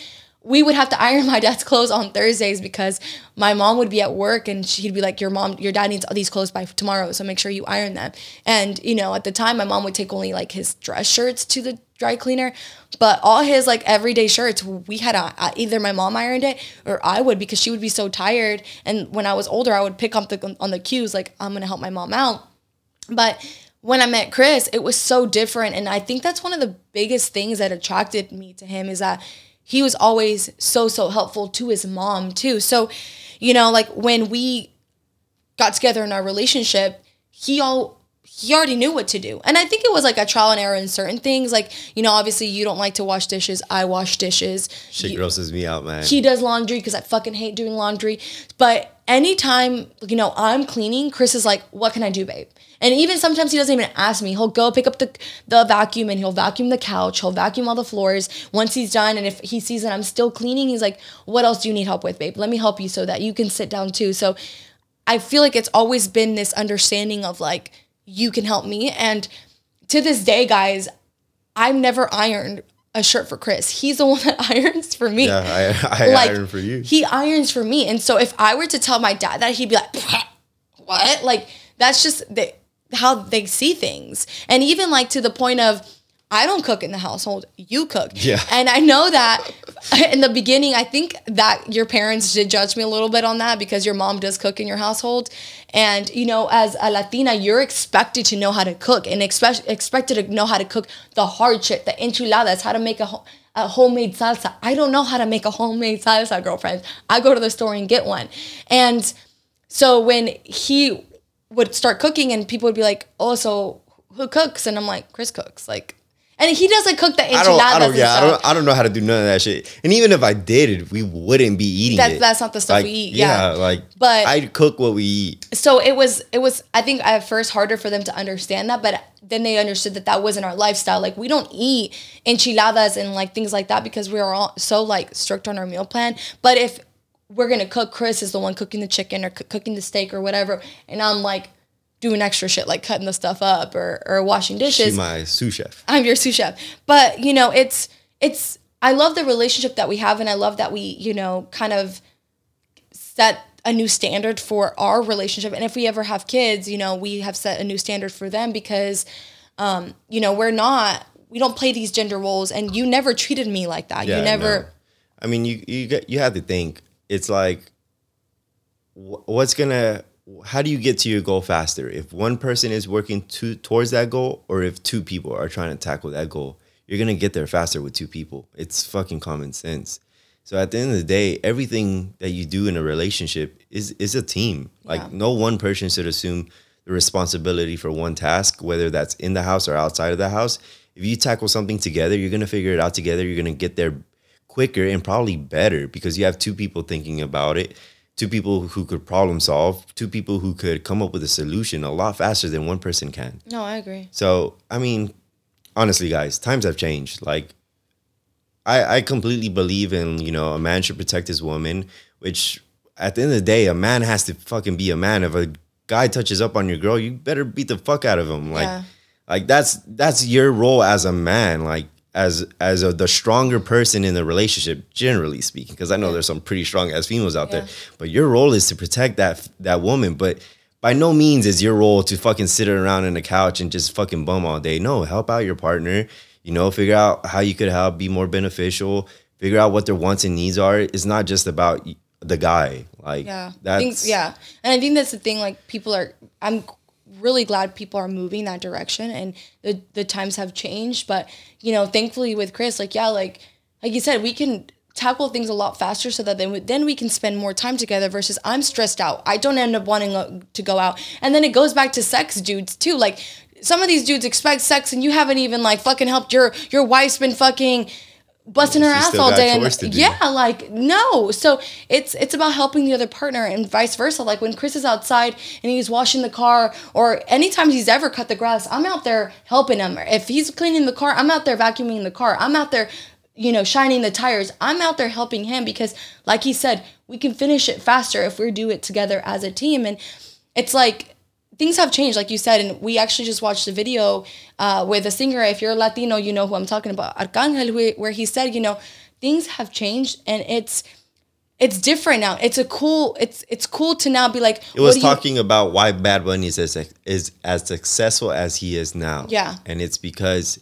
we would have to iron my dad's clothes on Thursdays because my mom would be at work and she'd be like your mom your dad needs all these clothes by tomorrow so make sure you iron them. And you know at the time my mom would take only like his dress shirts to the dry cleaner but all his like everyday shirts we had a, either my mom ironed it or I would because she would be so tired and when I was older I would pick up the on the cues like I'm gonna help my mom out but when I met Chris, it was so different. And I think that's one of the biggest things that attracted me to him is that he was always so, so helpful to his mom too. So, you know, like when we got together in our relationship, he all he already knew what to do. And I think it was like a trial and error in certain things. Like, you know, obviously you don't like to wash dishes. I wash dishes. shit You- grosses me out, man. he does laundry because I fucking hate doing laundry. But anytime, you know, I'm cleaning, Chris is like, what can I do, babe? And even sometimes he doesn't even ask me. He'll go pick up the, the vacuum and he'll vacuum the couch. He'll vacuum all the floors. Once he's done, and if he sees that I'm still cleaning, he's like, what else do you need help with, babe? Let me help you so that you can sit down too. So I feel like it's always been this understanding of like, you can help me. And to this day, guys, I've never ironed a shirt for Chris. He's the one that irons for me yeah, I, I like iron for you. he irons for me and so if i were to tell my dad that he'd be like what like that's just the, how they see things and even like to the point of i don't cook in the household you cook Yeah. and i know that in the beginning i think that your parents did judge me a little bit on that because your mom does cook in your household and you know as a latina you're expected to know how to cook and expect, expected to know how to cook the hard shit the enchiladas how to make a ho- a homemade salsa. I don't know how to make a homemade salsa, girlfriends. I go to the store and get one. And so when he would start cooking and people would be like, "Oh, so who cooks?" and I'm like, "Chris cooks." Like and he doesn't cook the I enchiladas don't, I don't, yeah, I don't, I don't know how to do none of that shit. And even if I did, we wouldn't be eating That's- it. that's not the stuff Like, we eat, yeah. like, But- I cook what we eat. so it was it was i think at first harder for them to understand that but then they understood that that wasn't our lifestyle like we don't eat enchiladas and like things like that because we are all so like strict on our meal plan but if we're gonna cook chris is the one cooking the chicken or c- cooking the steak or whatever and i'm like doing extra shit like cutting the stuff up or, or washing dishes She's my sous chef. I'm your sous chef. But you know, it's it's I love the relationship that we have and I love that we, you know, kind of set a new standard for our relationship. And if we ever have kids, you know, we have set a new standard for them because um, you know, we're not we don't play these gender roles and you never treated me like that. Yeah, you never no. I mean, you you get you have to think. It's like, what's gonna? How do you get to your goal faster? If one person is working to towards that goal, or if two people are trying to tackle that goal, you're gonna get there faster with two people. It's fucking common sense. So at the end of the day, everything that you do in a relationship is is a team. Like Yeah. no one person should assume the responsibility for one task, whether that's in the house or outside of the house. If you tackle something together, you're gonna figure it out together. You're gonna get there quicker and probably better because you have two people thinking about it, two people who could problem solve, two people who could come up with a solution a lot faster than one person can. No, I agree. So, I mean, honestly, guys, times have changed. Like, I, I completely believe in, you know, a man should protect his woman, which at the end of the day, a man has to fucking be a man. If a guy touches up on your girl, you better beat the fuck out of him. Like, Yeah. like that's that's your role as a man. Like, as as a, the stronger person in the relationship, generally speaking, because I know there's some pretty strong as females out there, but your role is to protect that that woman. But by no means is your role to fucking sit around in the couch and just fucking bum all day. No, help out your partner. You know, figure out how you could help be more beneficial. Figure out what their wants and needs are. It's not just about the guy. Like Yeah. that's Things, yeah. And I think that's the thing, like people are I'm really glad people are moving that direction and the the times have changed. But, you know, thankfully with Chris, like, yeah, like like you said, we can tackle things a lot faster so that then we, then we can spend more time together versus I'm stressed out. I don't end up wanting uh, to go out. And then it goes back to sex dudes too. Like some of these dudes expect sex and you haven't even like fucking helped your your wife's been fucking busting her ass all day and chores to do. yeah like no. So it's it's about helping the other partner and vice versa. Like when chris is outside and he's washing the car or anytime he's ever cut the grass i'm out there helping him. If he's cleaning the car i'm out there vacuuming the car. I'm out there you know shining the tires. I'm out there helping him because like he said we can finish it faster if we do it together as a team. And it's like things have changed, like you said, and we actually just watched a video uh, with a singer. If you're Latino, you know who I'm talking about, Arcangel, who- where he said, you know, things have changed and it's it's different now. It's a cool. It's it's cool to now be like. It was do you- talking about why Bad Bunny is as, is as successful as he is now. Yeah. And it's because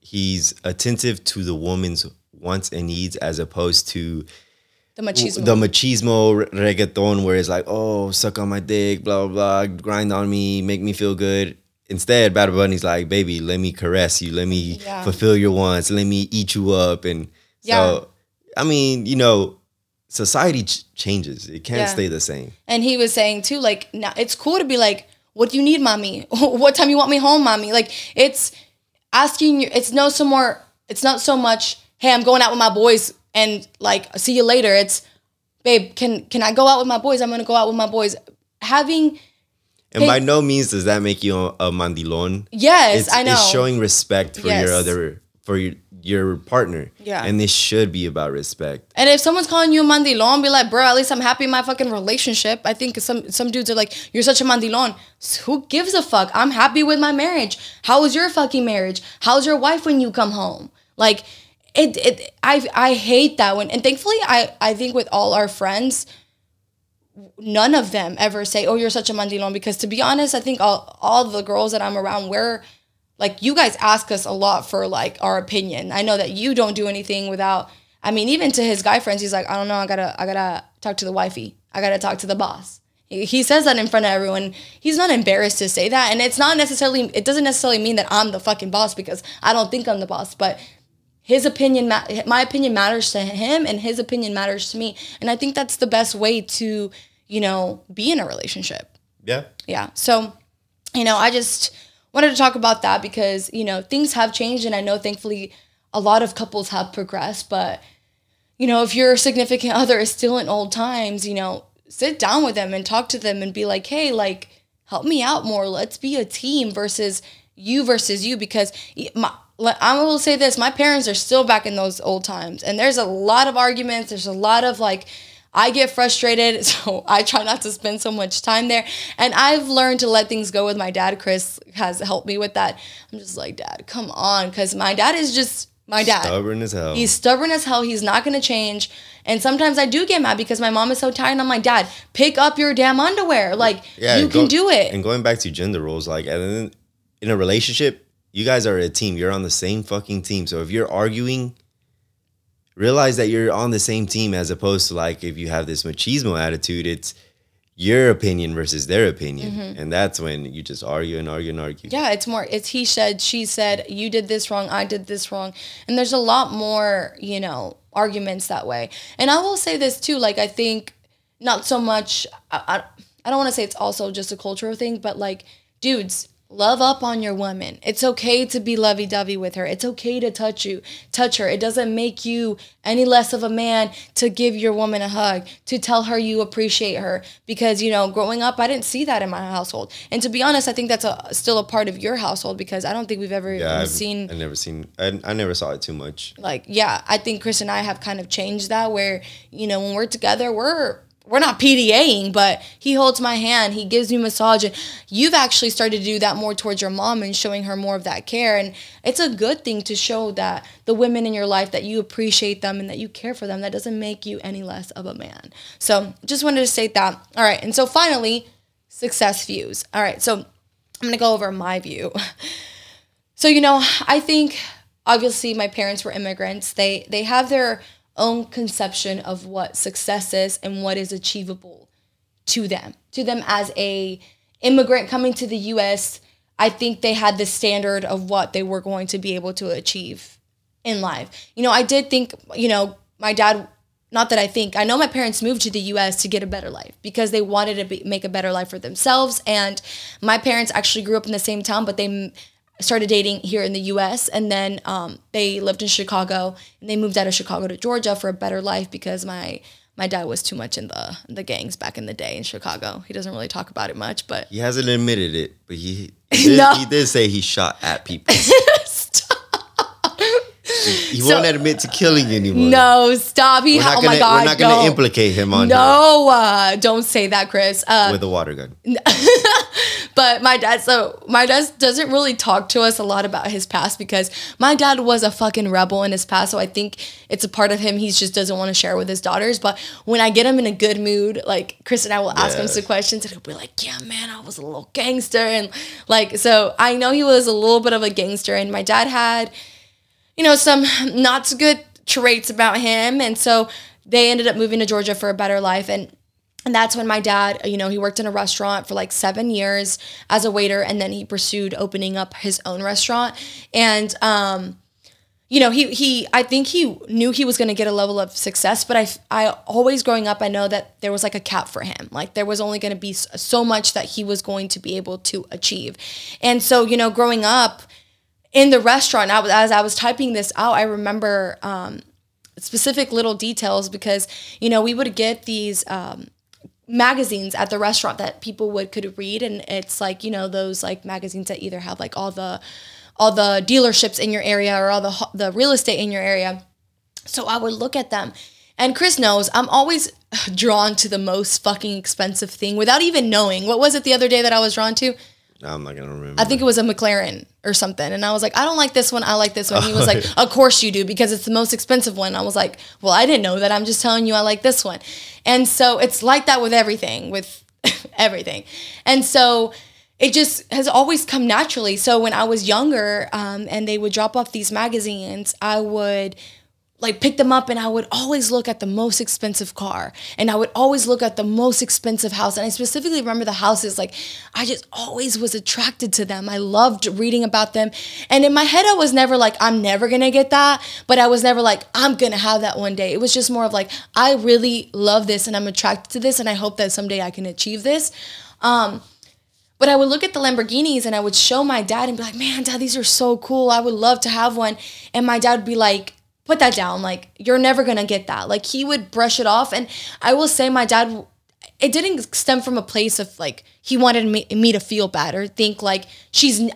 he's attentive to the woman's wants and needs as opposed to the machismo. the machismo reggaeton where it's like, oh, suck on my dick, blah, blah, blah, grind on me, make me feel good. Instead, Bad Bunny's like, baby, let me caress you, let me Yeah. fulfill your wants, let me eat you up. And Yeah. so, I mean, you know, society ch- changes. It can't Yeah. stay the same. And he was saying too, like, now it's cool to be like, what do you need, mommy? what time you want me home, mommy? Like, it's asking you, it's no so more, it's not so much, hey, I'm going out with my boys and like, see you later. It's, babe, can can I go out with my boys? I'm gonna go out with my boys. Having, And by no means does that make you a, mandilon. yes, It's, I know. it's showing respect for Yes. your other, for your, your partner. Yeah. And this should be about respect. And if someone's calling you a mandilon, be like, bro, at least I'm happy in my fucking relationship. I think some some dudes are like, you're such a mandilon. Who gives a fuck? I'm happy with my marriage. How was your fucking marriage? How's your wife when you come home? Like, it it I I hate that one. And thankfully, I I think with all our friends, none of them ever say, "Oh, you're such a mandilon." Because to be honest, I think all all the girls that I'm around, we're like you guys ask us a lot for like our opinion. I know that you don't do anything without. I mean, even to his guy friends, he's like, "I don't know. I gotta I gotta talk to the wifey. I gotta talk to the boss." He he says that in front of everyone. He's not embarrassed to say that, and it's not necessarily. It doesn't necessarily mean that I'm the fucking boss because I don't think I'm the boss, but his opinion ma- my opinion matters to him and his opinion matters to me. And i think that's the best way to you know be in a relationship. Yeah. yeah. So you know i just wanted to talk about that because you know things have changed and i know thankfully a lot of couples have progressed but you know if your significant other is still in old times you know sit down with them and talk to them and be like hey like help me out more. Let's be a team versus you versus you. Because my like, I will say this: my parents are still back in those old times, and there's a lot of arguments. There's a lot of like, I get frustrated, so I try not to spend so much time there. And I've learned to let things go with my dad. Chris has helped me with that. I'm just like, Dad, come on, because my dad is just my dad. Stubborn as hell. He's stubborn as hell. He's not gonna change. And sometimes I do get mad because my mom is so tired. And I'm like, Dad, pick up your damn underwear. Like you can do it. And going back to gender roles, like and then in a relationship, you guys are a team. You're on the same fucking team. So if you're arguing, realize that you're on the same team as opposed to like if you have this machismo attitude, it's your opinion versus their opinion. And that's when you just argue and argue and argue. Mm-hmm. Yeah, it's more it's he said, she said, you did this wrong, I did this wrong. And there's a lot more, you know, arguments that way. And I will say this too, like I think not so much I, I, I don't want to say it's also just a cultural thing, but like dudes, love up on your woman. It's okay to be lovey-dovey with her. It's okay to touch you, touch her. It doesn't make you any less of a man to give your woman a hug, to tell her you appreciate her because you know, growing up I didn't see that in my household. And to be honest, I think that's a still a part of your household because I don't think we've ever Yeah, I've, seen I never seen. I, I never saw it too much. like yeah i think chris and i have kind of changed that where you know when we're together we're we're not PDAing, but he holds my hand, he gives me massage, and you've actually started to do that more towards your mom and showing her more of that care. And it's a good thing to show that the women in your life that you appreciate them and that you care for them. That doesn't make you any less of a man. So just wanted to state that. All right, and so finally, success views. All right, so I'm gonna go over my view. So you know, I think obviously my parents were immigrants. They they have their own conception of what success is and what is achievable to them. To them as a immigrant coming to the US, I think they had the standard of what they were going to be able to achieve in life. You know, I did think, you know, my dad not that I think I know my parents moved to the US to get a better life because they wanted to be, make a better life for themselves and my parents actually grew up in the same town but they started dating here in the US and then um, they lived in Chicago and they moved out of Chicago to Georgia for a better life because my my dad was too much in the the gangs back in the day in Chicago. He doesn't really talk about it much, but He hasn't admitted it, but he he did, No. he did say he shot at people. He So- won't admit to killing anyone. no, stop. He oh gonna my god, we're not gonna don't. implicate him on No, uh, don't say that, Chris. Uh, with a water gun. But my dad, so my dad doesn't really talk to us a lot about his past because my dad was a fucking rebel in his past. So I think it's a part of him he just doesn't want to share with his daughters. But when I get him in a good mood, like Chris and I will ask him some questions and he'll be like, yeah, man, I was a little gangster. And like, so I know he was a little bit of a gangster. And my dad had, you know, some not so good traits about him. And so they ended up moving to Georgia for a better life. And and that's when my dad, you know, he worked in a restaurant for like seven years as a waiter, and then he pursued opening up his own restaurant. And um, you know, he he I think he knew he was going to get a level of success, but I I always growing up I know that there was like a cap for him. Like there was only going to be so much that he was going to be able to achieve. And so, you know, growing up in the restaurant, I was, as I was typing this out, I remember um, specific little details because you know we would get these um, magazines at the restaurant that people would could read and it's like you know those like magazines that either have like all the all the dealerships in your area or all the the real estate in your area so I would look at them. And Chris knows I'm always drawn to the most fucking expensive thing without even knowing. What was it the other day that I was drawn to? I'm not gonna remember. I think it was a McLaren or something. And I was like, I don't like this one. I like this one. He was like, Of course you do because it's the most expensive one. I was like, Well, I didn't know that. I'm just telling you I like this one. And so it's like that with everything, with everything. And so it just has always come naturally. So when I was younger um, and they would drop off these magazines, I would like pick them up and I would always look at the most expensive car and I would always look at the most expensive house and I specifically remember the houses like I just always was attracted to them. I loved reading about them and in my head I was never like I'm never going to get that, but I was never like I'm going to have that one day. It was just more of like I really love this and I'm attracted to this and I hope that someday I can achieve this. Um but I would look at the Lamborghinis and I would show my dad and be like, man, dad, these are so cool. I would love to have one. And my dad would be like, put that down. Like, you're never going to get that. Like, he would brush it off. And I will say, my dad, it didn't stem from a place of like, he wanted me, me to feel bad or think like she's,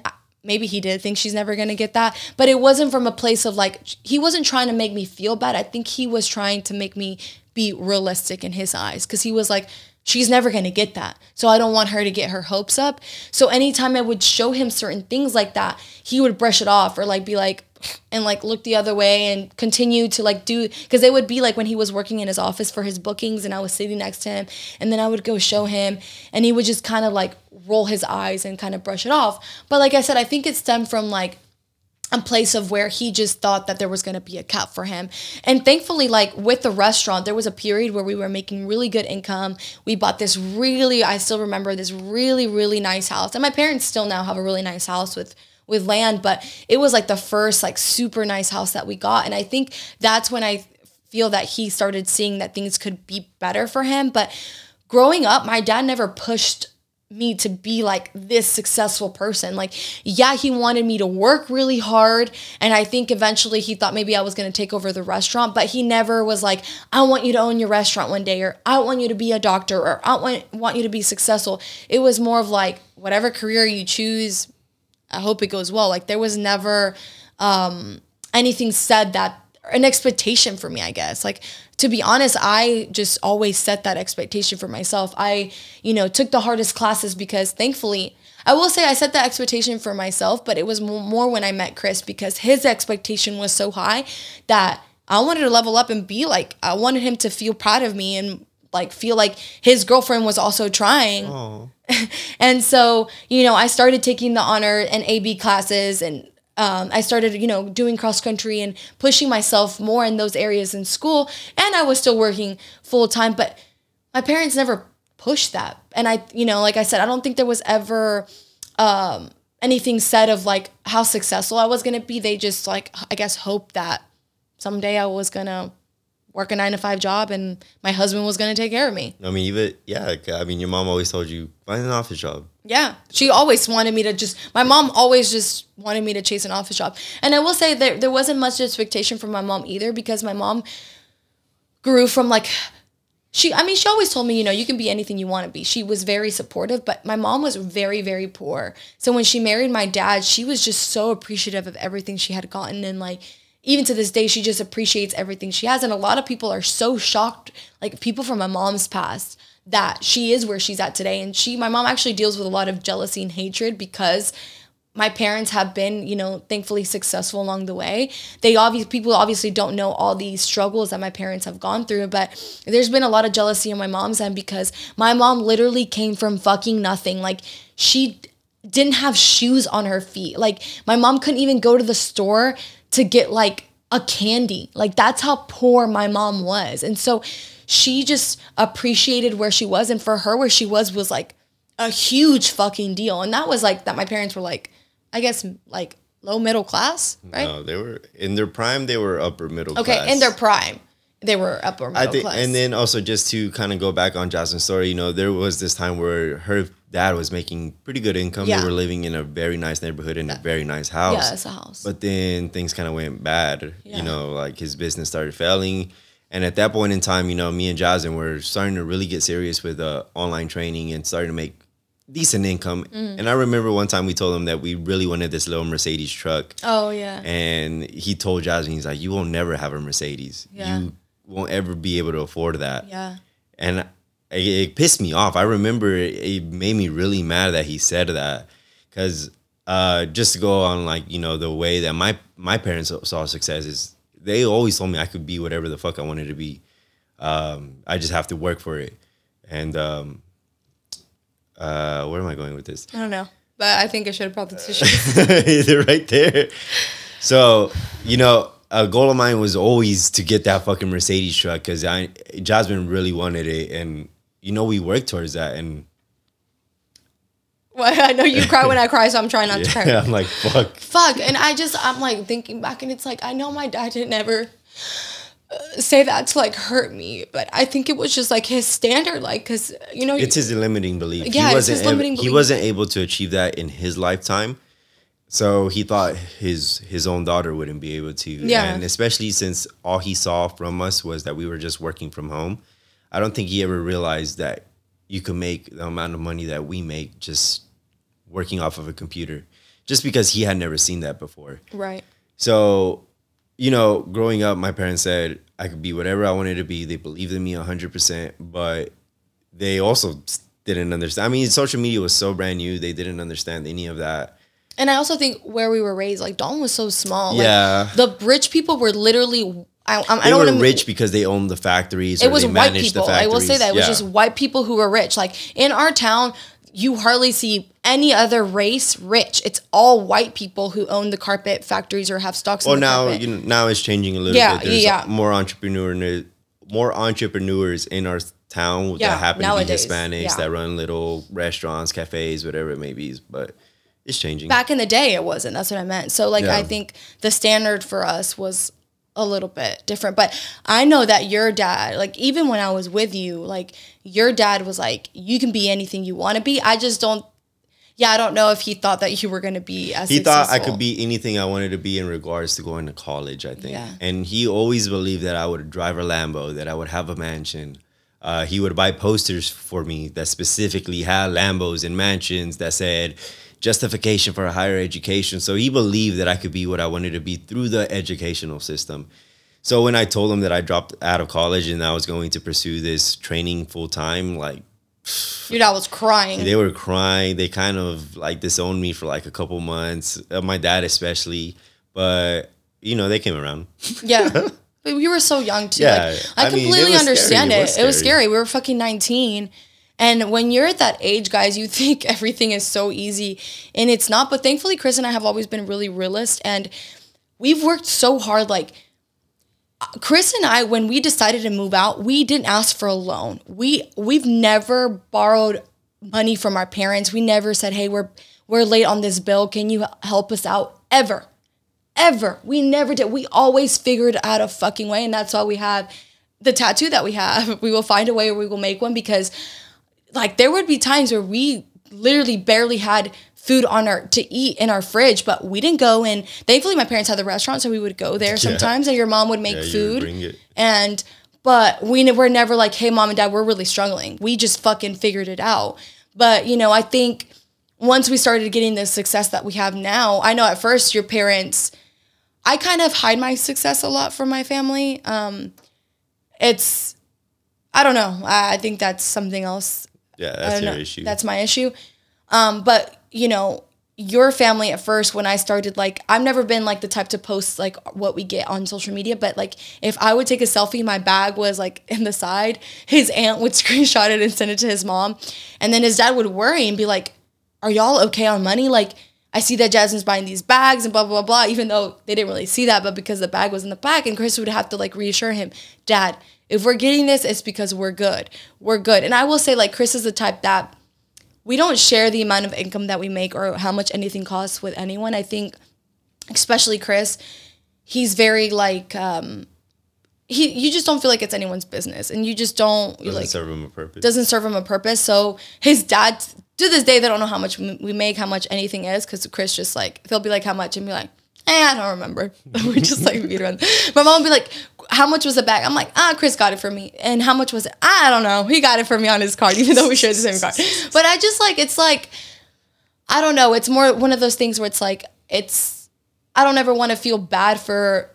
maybe he did think she's never going to get that. But it wasn't from a place of like, he wasn't trying to make me feel bad. I think he was trying to make me be realistic in his eyes because he was like, she's never going to get that. So I don't want her to get her hopes up. So anytime I would show him certain things like that, he would brush it off or like be like, and like look the other way and continue to like do because they would be like when he was working in his office for his bookings and I was sitting next to him and then I would go show him and he would just kind of like roll his eyes and kind of brush it off. But like I said, I think it stemmed from like a place of where he just thought that there was going to be a cap for him. And thankfully, like with the restaurant, there was a period where we were making really good income. We bought this really, I still remember this really, really nice house. And my parents still now have a really nice house with with land, but it was like the first like super nice house that we got. And I think that's when I feel that he started seeing that things could be better for him. But growing up, my dad never pushed me to be like this successful person. Like, yeah, he wanted me to work really hard. And I think eventually he thought maybe I was going to take over the restaurant, but he never was like, I want you to own your restaurant one day, or I want you to be a doctor, or I want, want you to be successful. It was more of like, whatever career you choose, I hope it goes well. Like, there was never um, anything said that an expectation for me, I guess. Like to be honest, I just always set that expectation for myself. I, you know, took the hardest classes because thankfully, I will say I set that expectation for myself, but it was more when I met Chris because his expectation was so high that I wanted to level up and be like I wanted him to feel proud of me and like feel like his girlfriend was also trying. Oh. and so, you know, I started taking the honor and AP classes and um, I started, you know, doing cross country and pushing myself more in those areas in school. And I was still working full time, but my parents never pushed that. And I, you know, like I said, I don't think there was ever um, anything said of like how successful I was going to be. They just like, I guess, hoped that someday I was going to work a nine to five job and my husband was going to take care of me. I mean, even yeah, I mean, your mom always told you find an office job. Yeah, she always wanted me to just. My mom always just wanted me to chase an office job, and I will say that there wasn't much expectation from my mom either because my mom grew from like she i mean she always told me you know you can be anything you want to be she was very supportive but my mom was very very poor so when she married my dad she was just so appreciative of everything she had gotten and like even to this day, she just appreciates everything she has. And a lot of people are so shocked, like people from my mom's past, that she is where she's at today. And she, my mom actually deals with a lot of jealousy and hatred because my parents have been, you know, thankfully successful along the way. They obviously people obviously don't know all these struggles that my parents have gone through, but there's been a lot of jealousy on my mom's end because my mom literally came from fucking nothing. Like she didn't have shoes on her feet. Like my mom couldn't even go to the store to get like a candy. Like that's how poor my mom was. And so she just appreciated where she was and for her where she was was like a huge fucking deal. And that was like that my parents were like I guess like low middle class, right? No, they were in their prime they were upper middle okay, class. Okay, in their prime. They were upper middle I think, class. and then also just to kind of go back on Jasmine's story, you know, there was this time where her dad was making pretty good income. Yeah. They were living in a very nice neighborhood in a very nice house. yeah, it's a house. But then things kind of went bad. Yeah. You know, like his business started failing. And at that point in time, you know, me and Jasmine were starting to really get serious with uh, online training and starting to make decent income. Mm. And I remember one time we told him that we really wanted this little Mercedes truck. oh yeah. And he told Jasmine, he's like, you will never have a Mercedes. Yeah. You won't ever be able to afford that. yeah. And it, it pissed me off. I remember it, it made me really mad that he said that. Because uh, just to go on, like, you know, the way that my, my parents saw success is they always told me I could be whatever the fuck I wanted to be. Um, I just have to work for it. And um, uh, where am I going with this? I don't know. But I think I should have brought the tissue. They're right there. So, you know, a goal of mine was always to get that fucking Mercedes truck because I Jasmine really wanted it, and you know we work towards that, and well, I know you cry when I cry, so I'm trying not to cry. yeah, I'm like fuck. fuck and i just i'm like thinking back and it's like i know my dad didn't ever uh, say that to like hurt me but i think it was just like his standard like because you know It's his limiting belief. Yeah, he it's wasn't his ab- limiting He belief. wasn't able to achieve that in his lifetime. So he thought his his own daughter wouldn't be able to. Yeah. And especially since all he saw from us was that we were just working from home. I don't think he ever realized that you could make the amount of money that we make just working off of a computer. Just because he had never seen that before. right So, you know, growing up, my parents said I could be whatever I wanted to be. They believed in me 100%, but they also didn't understand. I mean, social media was so brand new, they didn't understand any of that. and i also think where we were raised like dalton was so small like, Yeah. the rich people were literally i, I, I They don't were rich because they owned the factories. it or was white people i will say that it was just white people who were rich like in our town you hardly see any other race rich it's all white people who own the carpet factories or have stocks Well, in the now you know, now it's changing a little Yeah, bit. There's yeah. more entrepreneur more entrepreneurs in our town Yeah, that happen nowadays, to be Hispanics yeah. that run little restaurants, cafes, whatever it may be. But it's changing. back in the day it wasn't that's what i meant so like Yeah. i think the standard for us was a little bit different but i know that your dad like even when i was with you like your dad was like you can be anything you want to be i just don't yeah i don't know if he thought that you were going to be as he thought I could be anything I wanted to be in regards to going to college. I think, Yeah. and he always believed that I would drive a Lambo, that I would have a mansion. Uh, he would buy posters for me that specifically had Lambos and mansions that said justification for a higher education. So he believed that I could be what I wanted to be through the educational system. So when I told him that I dropped out of college and I was going to pursue this training full time, like Your dad was crying. they were crying. They kind of like disowned me for like a couple months. Uh, my dad especially, but you know they came around. Yeah. But we were so young too. Yeah, like, I, I mean, completely was understand scary. it. It It was was, scary. scary. We were fucking 19. And when you're at that age, guys, you think everything is so easy and it's not. But thankfully, Chris and I have always been really realist and we've worked so hard. Like, Chris and I, when we decided to move out, we didn't ask for a loan. We we've never borrowed money from our parents. We never said, "Hey, we're we're late on this bill. Can you help us out?" Ever, ever. We never did. We always figured out a fucking way, and that's why we have the tattoo that we have. We will find a way, or we will make one because, like, there would be times where we literally barely had food on our to eat in our fridge, but we didn't go and thankfully my parents had the restaurant, so we would go there sometimes and your mom would make Yeah, would food. And but we were never like, hey mom and dad, we're really struggling. We just fucking figured it out. But you know, I think once we started getting the success that we have now, I know at first your parents I kind of hide my success a lot from my family. Um it's I don't know. I, I think that's something else Yeah, that's your know. issue. That's my issue. Um, but you know, your family at first when I started like I've never been like the type to post like what we get on social media, but like if I would take a selfie, my bag was like in the side, his aunt would screenshot it and send it to his mom. And then his dad would worry and be like, Are y'all okay on money? Like I see that Jasmine's buying these bags and blah blah blah, blah even though they didn't really see that, but because the bag was in the back, and Chris would have to like reassure him, Dad, if we're getting this, it's because we're good. We're good. And I will say, like, Chris is the type that we don't share the amount of income that we make or how much anything costs with anyone. I think, especially Chris, he's very like um, he. You just don't feel like it's anyone's business, and you just don't doesn't like serve him a purpose. doesn't serve him a purpose. So his dad, to this day, they don't know how much we make, how much anything is, because Chris just like they'll be like, how much, and be like, eh, I don't remember. we just like beat around. My mom would be like, how much was the bag? I'm like, ah, Chris got it for me. And how much was it? I don't know. He got it for me on his card, even though we shared the same card. But I just like it's like, I don't know. It's more one of those things where it's like it's. I don't ever want to feel bad for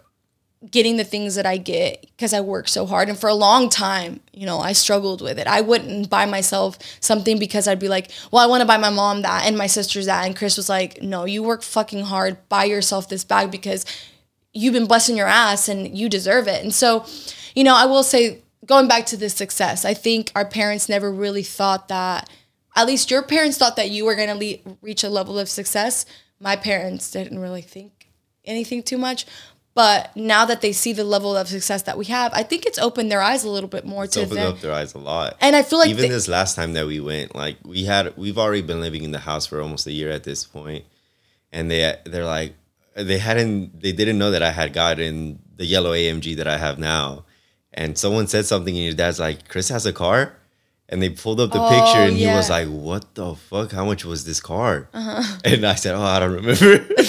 getting the things that I get because I work so hard. And for a long time, you know, I struggled with it. I wouldn't buy myself something because I'd be like, well, I want to buy my mom that and my sisters that. And Chris was like, no, you work fucking hard. Buy yourself this bag because you've been blessing your ass and you deserve it. And so, you know, I will say, going back to this success, I think our parents never really thought that, at least your parents thought that you were going to le- reach a level of success. My parents didn't really think anything too much. But now that they see the level of success that we have, I think it's opened their eyes a little bit more It's to opened them. up their eyes a lot. And I feel like even they- this last time that we went, like we had, we've already been living in the house for almost a year at this point, and they they're like, they hadn't, they didn't know that I had gotten the yellow AMG that I have now, and someone said something, and your dad's like, Chris has a car, and they pulled up the Oh, picture, and he was like, what the fuck? How much was this car? Uh-huh. And I said, oh, I don't remember.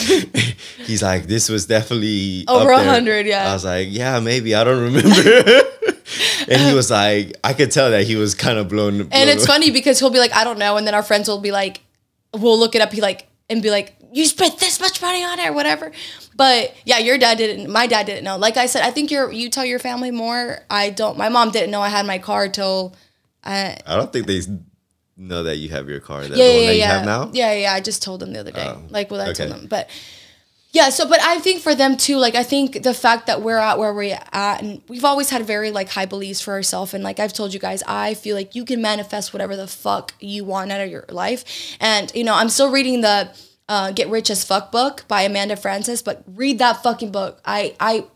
He's like, this was definitely Over a there." hundred, yeah. I was like, yeah, maybe I don't remember. and he was like, I could tell that he was kind of blown. blown And it's away. funny because he'll be like, I don't know. And then our friends will be like, we'll look it up. He like, and be like, you spent this much money on it or whatever. But yeah, your dad didn't, my dad didn't know. Like I said, I think you're, you tell your family more. I don't, my mom didn't know I had my car till, I, I don't think they know that you have your car. That yeah, the one yeah, that you yeah. have now. Yeah, yeah. I just told them the other day, Oh, like what I okay. told them. But yeah, so but I think for them too, like I think the fact that we're at where we're at, and we've always had very like high beliefs for ourselves, and like I've told you guys, I feel like you can manifest whatever the fuck you want out of your life, and you know I'm still reading the. Uh, Get Rich as Fuck book by Amanda Frances, but read that fucking book. I, I,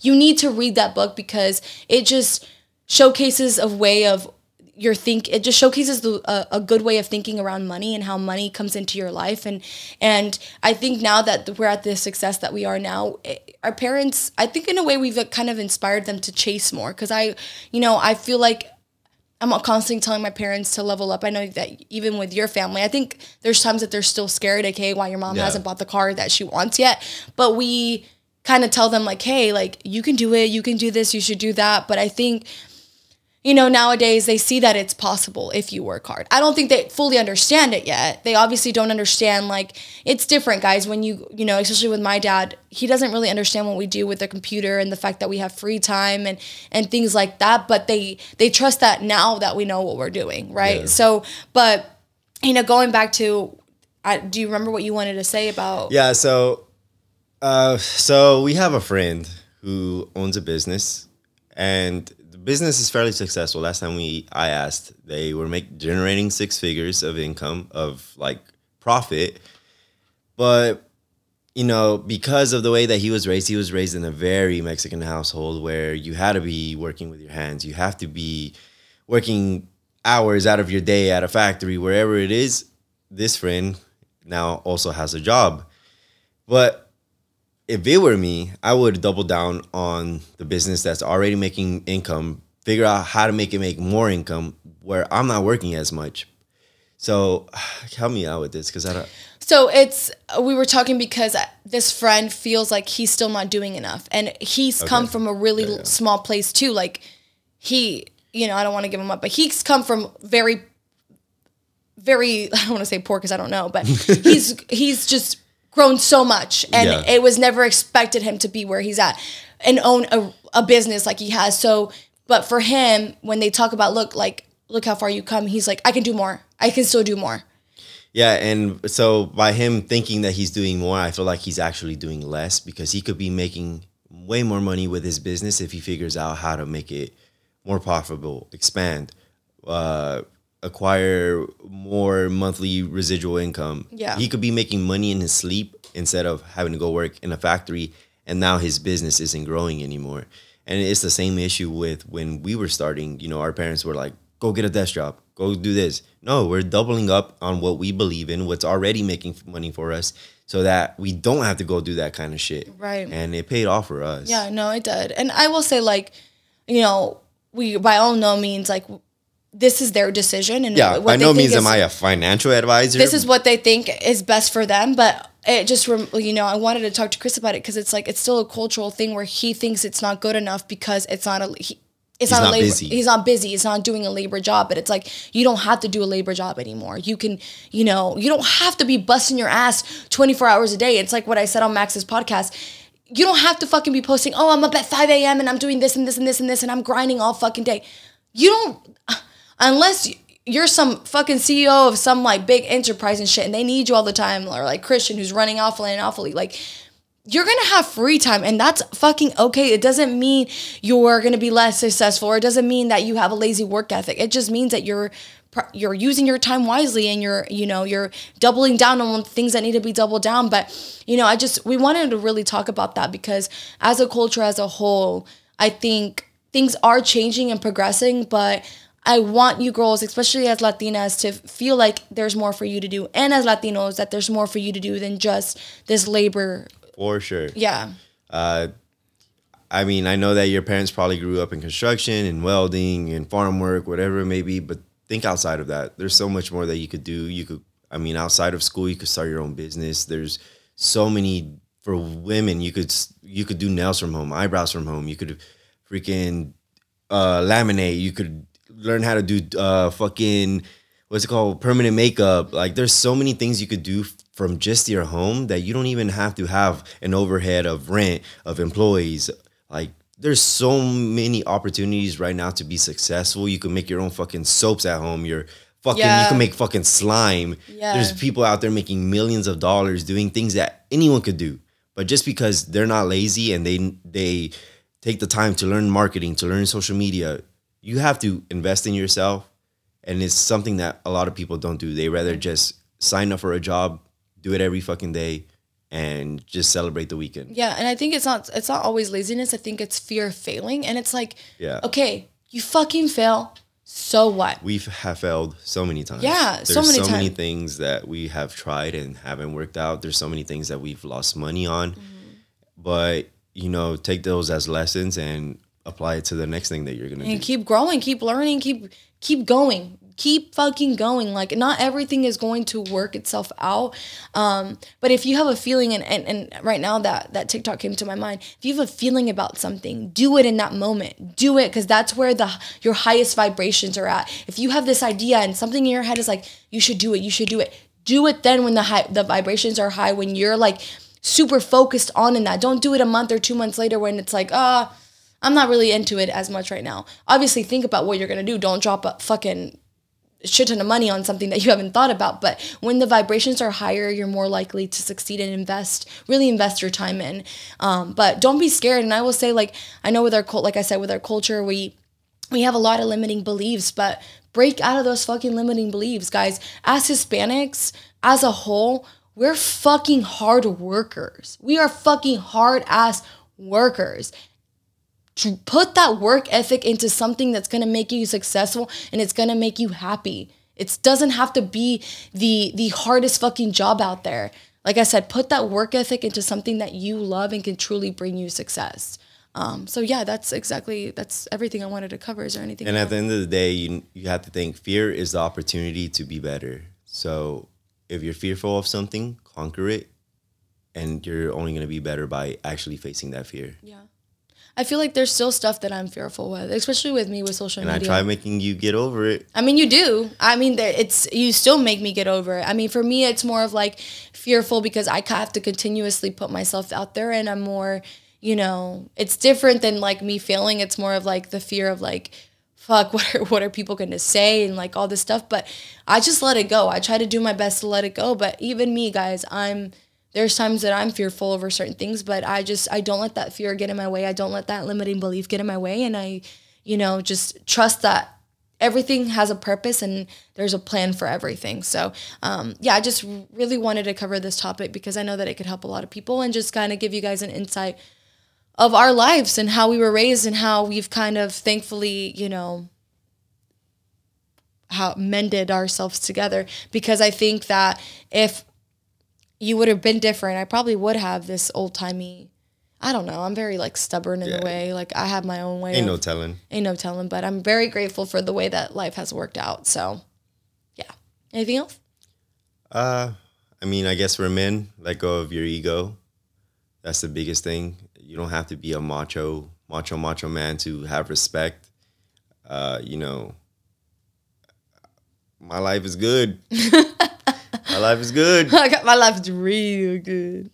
you need to read that book because it just showcases a way of your think it just showcases the a good way of thinking around money and how money comes into your life and and I think now that we're at the success that we are now it, our parents I think in a way we've kind of inspired them to chase more cuz I you know I feel like I'm not constantly telling my parents to level up. I know that even with your family, I think there's times that they're still scared, okay, why your mom Yeah. hasn't bought the car that she wants yet. But we kind of tell them like, hey, like you can do it, you can do this, you should do that. But I think you know, nowadays they see that it's possible if you work hard. I don't think they fully understand it yet. They obviously don't understand like it's different, guys, when you, you know, especially with my dad, he doesn't really understand what we do with the computer and the fact that we have free time and and things like that, but they they trust that now that we know what we're doing, right? Yeah. So, but you know, going back to I, do you remember what you wanted to say about Yeah, so uh so we have a friend who owns a business and business is fairly successful. Last time we I asked, they were make generating six figures of income of like profit. But you know, because of the way that he was raised, he was raised in a very Mexican household where you had to be working with your hands. You have to be working hours out of your day at a factory, wherever it is. This friend now also has a job. But if it were me, I would double down on the business that's already making income, figure out how to make it make more income where I'm not working as much. So help me out with this because I don't. So it's we were talking because this friend feels like he's still not doing enough, and he's come from a really Yeah, yeah. small place too. Like he, you know, I don't want to give him up, but he's come from very, very. I don't want to say poor because I don't know, but he's he's just grown so much, and Yeah. it was never expected him to be where he's at and own a, a business like he has. So, but for him, when they talk about look like look how far you come, he's like, I can do more. I can still do more. Yeah, and so by him thinking that he's doing more, I feel like he's actually doing less because he could be making way more money with his business if he figures out how to make it more profitable, expand, uh, acquire more monthly residual income. Yeah. he could be making money in his sleep instead of having to go work in a factory, and now his business isn't growing anymore. And it's the same issue with when we were starting. You know, our parents were like, "Go get a desk job, go do this." No, we're doubling up on what we believe in, what's already making money for us, so that we don't have to go do that kind of shit. Right. And it paid off for us. Yeah, no, it did. And I will say, like, you know, we by all no means like this is their decision, and Yeah. what By no means is- am I a financial advisor. This is what they think is best for them, but it just rem- you know I wanted to talk to Chris about it because it's like it's still a cultural thing where he thinks it's not good enough because it's not a he, it's He's not, a not labor. busy. He's not busy. He's not doing a labor job. But it's like you don't have to do a labor job anymore. You can, you know, you don't have to be busting your ass twenty four hours a day. It's like what I said on Max's podcast. You don't have to fucking be posting. Oh, I'm up at five a.m. and I'm doing this and this and this and this and I'm grinding all fucking day. You don't unless you're some fucking CEO of some like big enterprise and shit, and they need you all the time, or like Christian who's running Alphalete and Alphaland, like you're gonna have free time, and that's fucking okay. It doesn't mean you're gonna be less successful, or it doesn't mean that you have a lazy work ethic. It just means that you're you're using your time wisely, and you're you know you're doubling down on things that need to be doubled down. But you know, I just we wanted to really talk about that because as a culture as a whole, I think things are changing and progressing, but I want you girls, especially as Latinas, to feel like there's more for you to do, and as Latinos, that there's more for you to do than just this labor. for sure. Yeah, Uh, I mean, I know that your parents probably grew up in construction and welding and farm work, whatever it may be, but think outside of that. There's so much more that you could do. You could, I mean, outside of school, you could start your own business. There's so many for women. You could you could do nails from home, eyebrows from home. You could freaking uh, laminate. You could learn how to do uh, fucking what's it called permanent makeup. Like there's so many things you could do from just your home that you don't even have to have an overhead of rent of employees. Like there's so many opportunities right now to be successful. You can make your own fucking soaps at home. Your fucking you can make fucking slime. Yeah. There's people out there making millions of dollars doing things that anyone could do. But just because they're not lazy and they they take the time to learn marketing, to learn social media, you have to invest in yourself. And it's something that a lot of people don't do. They rather just sign up for a job, do it every fucking day, and just celebrate the weekend. yeah, and I think it's not it's not always laziness. I think it's fear of failing, and it's like, Yeah. okay, you fucking fail, so what? We have failed so many times. Yeah, There's so many so many things that we have tried and haven't worked out. There's so many things that we've lost money on. Mm-hmm. But, you know, take those as lessons and apply it to the next thing that you're gonna do. and do. keep growing, keep learning, keep keep going. keep fucking going like not everything is going to work itself out um but if you have a feeling and, and and right now that that tiktok came to my mind if you have a feeling about something do it in that moment do it because that's where the your highest vibrations are at if you have this idea and something in your head is like you should do it you should do it do it then when the high the vibrations are high when you're like super focused on in that don't do it a month or two months later when it's like ah uh, I'm not really into it as much right now. Obviously, think about what you're gonna do. Don't drop a fucking shit ton of money on something that you haven't thought about. But when the vibrations are higher, you're more likely to succeed and invest, really invest your time in. Um, but don't be scared. And I will say, like, I know with our cult, like I said, with our culture, we we have a lot of limiting beliefs, but break out of those fucking limiting beliefs, guys. As Hispanics, as a whole, we're fucking hard workers. We are fucking hard ass workers to put that work ethic into something that's going to make you successful and it's going to make you happy. It doesn't have to be the the hardest fucking job out there. Like I said, put that work ethic into something that you love and can truly bring you success. Um, so yeah, that's exactly that's everything I wanted to cover. Is there anything? And at the end of the day, you you have to think fear is the opportunity to be better. So if you're fearful of something, conquer it, and you're only going to be better by actually facing that fear. Yeah. I feel like there's still stuff that I'm fearful with, especially with me with social and media. And I try making you get over it. I mean, you do. I mean, it's you still make me get over it. I mean, for me, it's more of like fearful because I have to continuously put myself out there, and I'm more, you know, it's different than like me failing. It's more of like the fear of like, fuck, what are what are people gonna say and like all this stuff. But I just let it go. I try to do my best to let it go. But even me, guys, I'm there's times that I'm fearful over certain things, but I just I don't let that fear get in my way. I don't let that limiting belief get in my way and I, you know, just trust that everything has a purpose and there's a plan for everything. So, um, yeah, I just really wanted to cover this topic because I know that it could help a lot of people and just kind of give you guys an insight of our lives and how we were raised and how we've kind of thankfully, you know, how mended ourselves together because I think that if you would have been different. I probably would have this old timey. I don't know. I'm very like stubborn in yeah. a way. Like I have my own way. Ain't of, no telling. Ain't no telling. But I'm very grateful for the way that life has worked out. So, yeah. Anything else? Uh, I mean, I guess for men, let go of your ego. That's the biggest thing. You don't have to be a macho, macho, macho man to have respect. Uh, you know, my life is good. My life is good. I got my life is real good.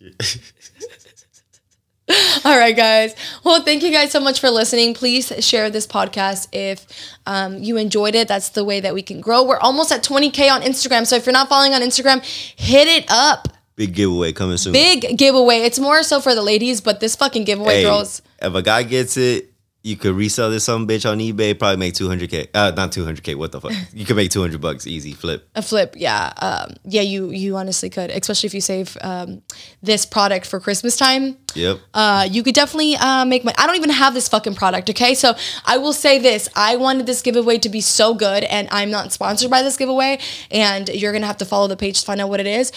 All right, guys. Well, thank you guys so much for listening. Please share this podcast if um, you enjoyed it. That's the way that we can grow. We're almost at 20K on Instagram. So if you're not following on Instagram, hit it up. Big giveaway coming soon. Big giveaway. It's more so for the ladies, but this fucking giveaway, hey, girls. If a guy gets it, you could resell this some bitch on eBay, probably make 200k. Uh, not 200k. What the fuck? You could make 200 bucks easy. Flip. A flip, yeah, um, yeah. You you honestly could, especially if you save um, this product for Christmas time. Yep. Uh, you could definitely uh, make money. I don't even have this fucking product. Okay, so I will say this: I wanted this giveaway to be so good, and I'm not sponsored by this giveaway, and you're gonna have to follow the page to find out what it is.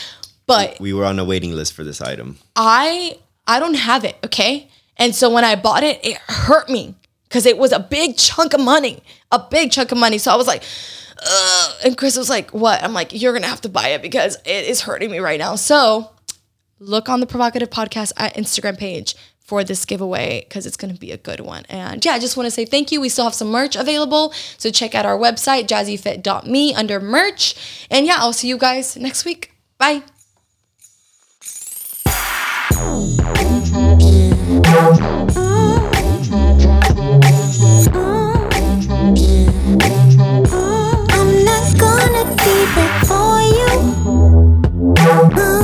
But we were on a waiting list for this item. I I don't have it. Okay. And so when I bought it, it hurt me because it was a big chunk of money, a big chunk of money. So I was like, Ugh. and Chris was like, "What?" I'm like, "You're gonna have to buy it because it is hurting me right now." So look on the provocative podcast at Instagram page for this giveaway because it's going to be a good one. And yeah, I just want to say thank you. We still have some merch available. So check out our website, jazzyfit.me under merch. And yeah, I'll see you guys next week. Bye. Keep it for you. Oh, cause you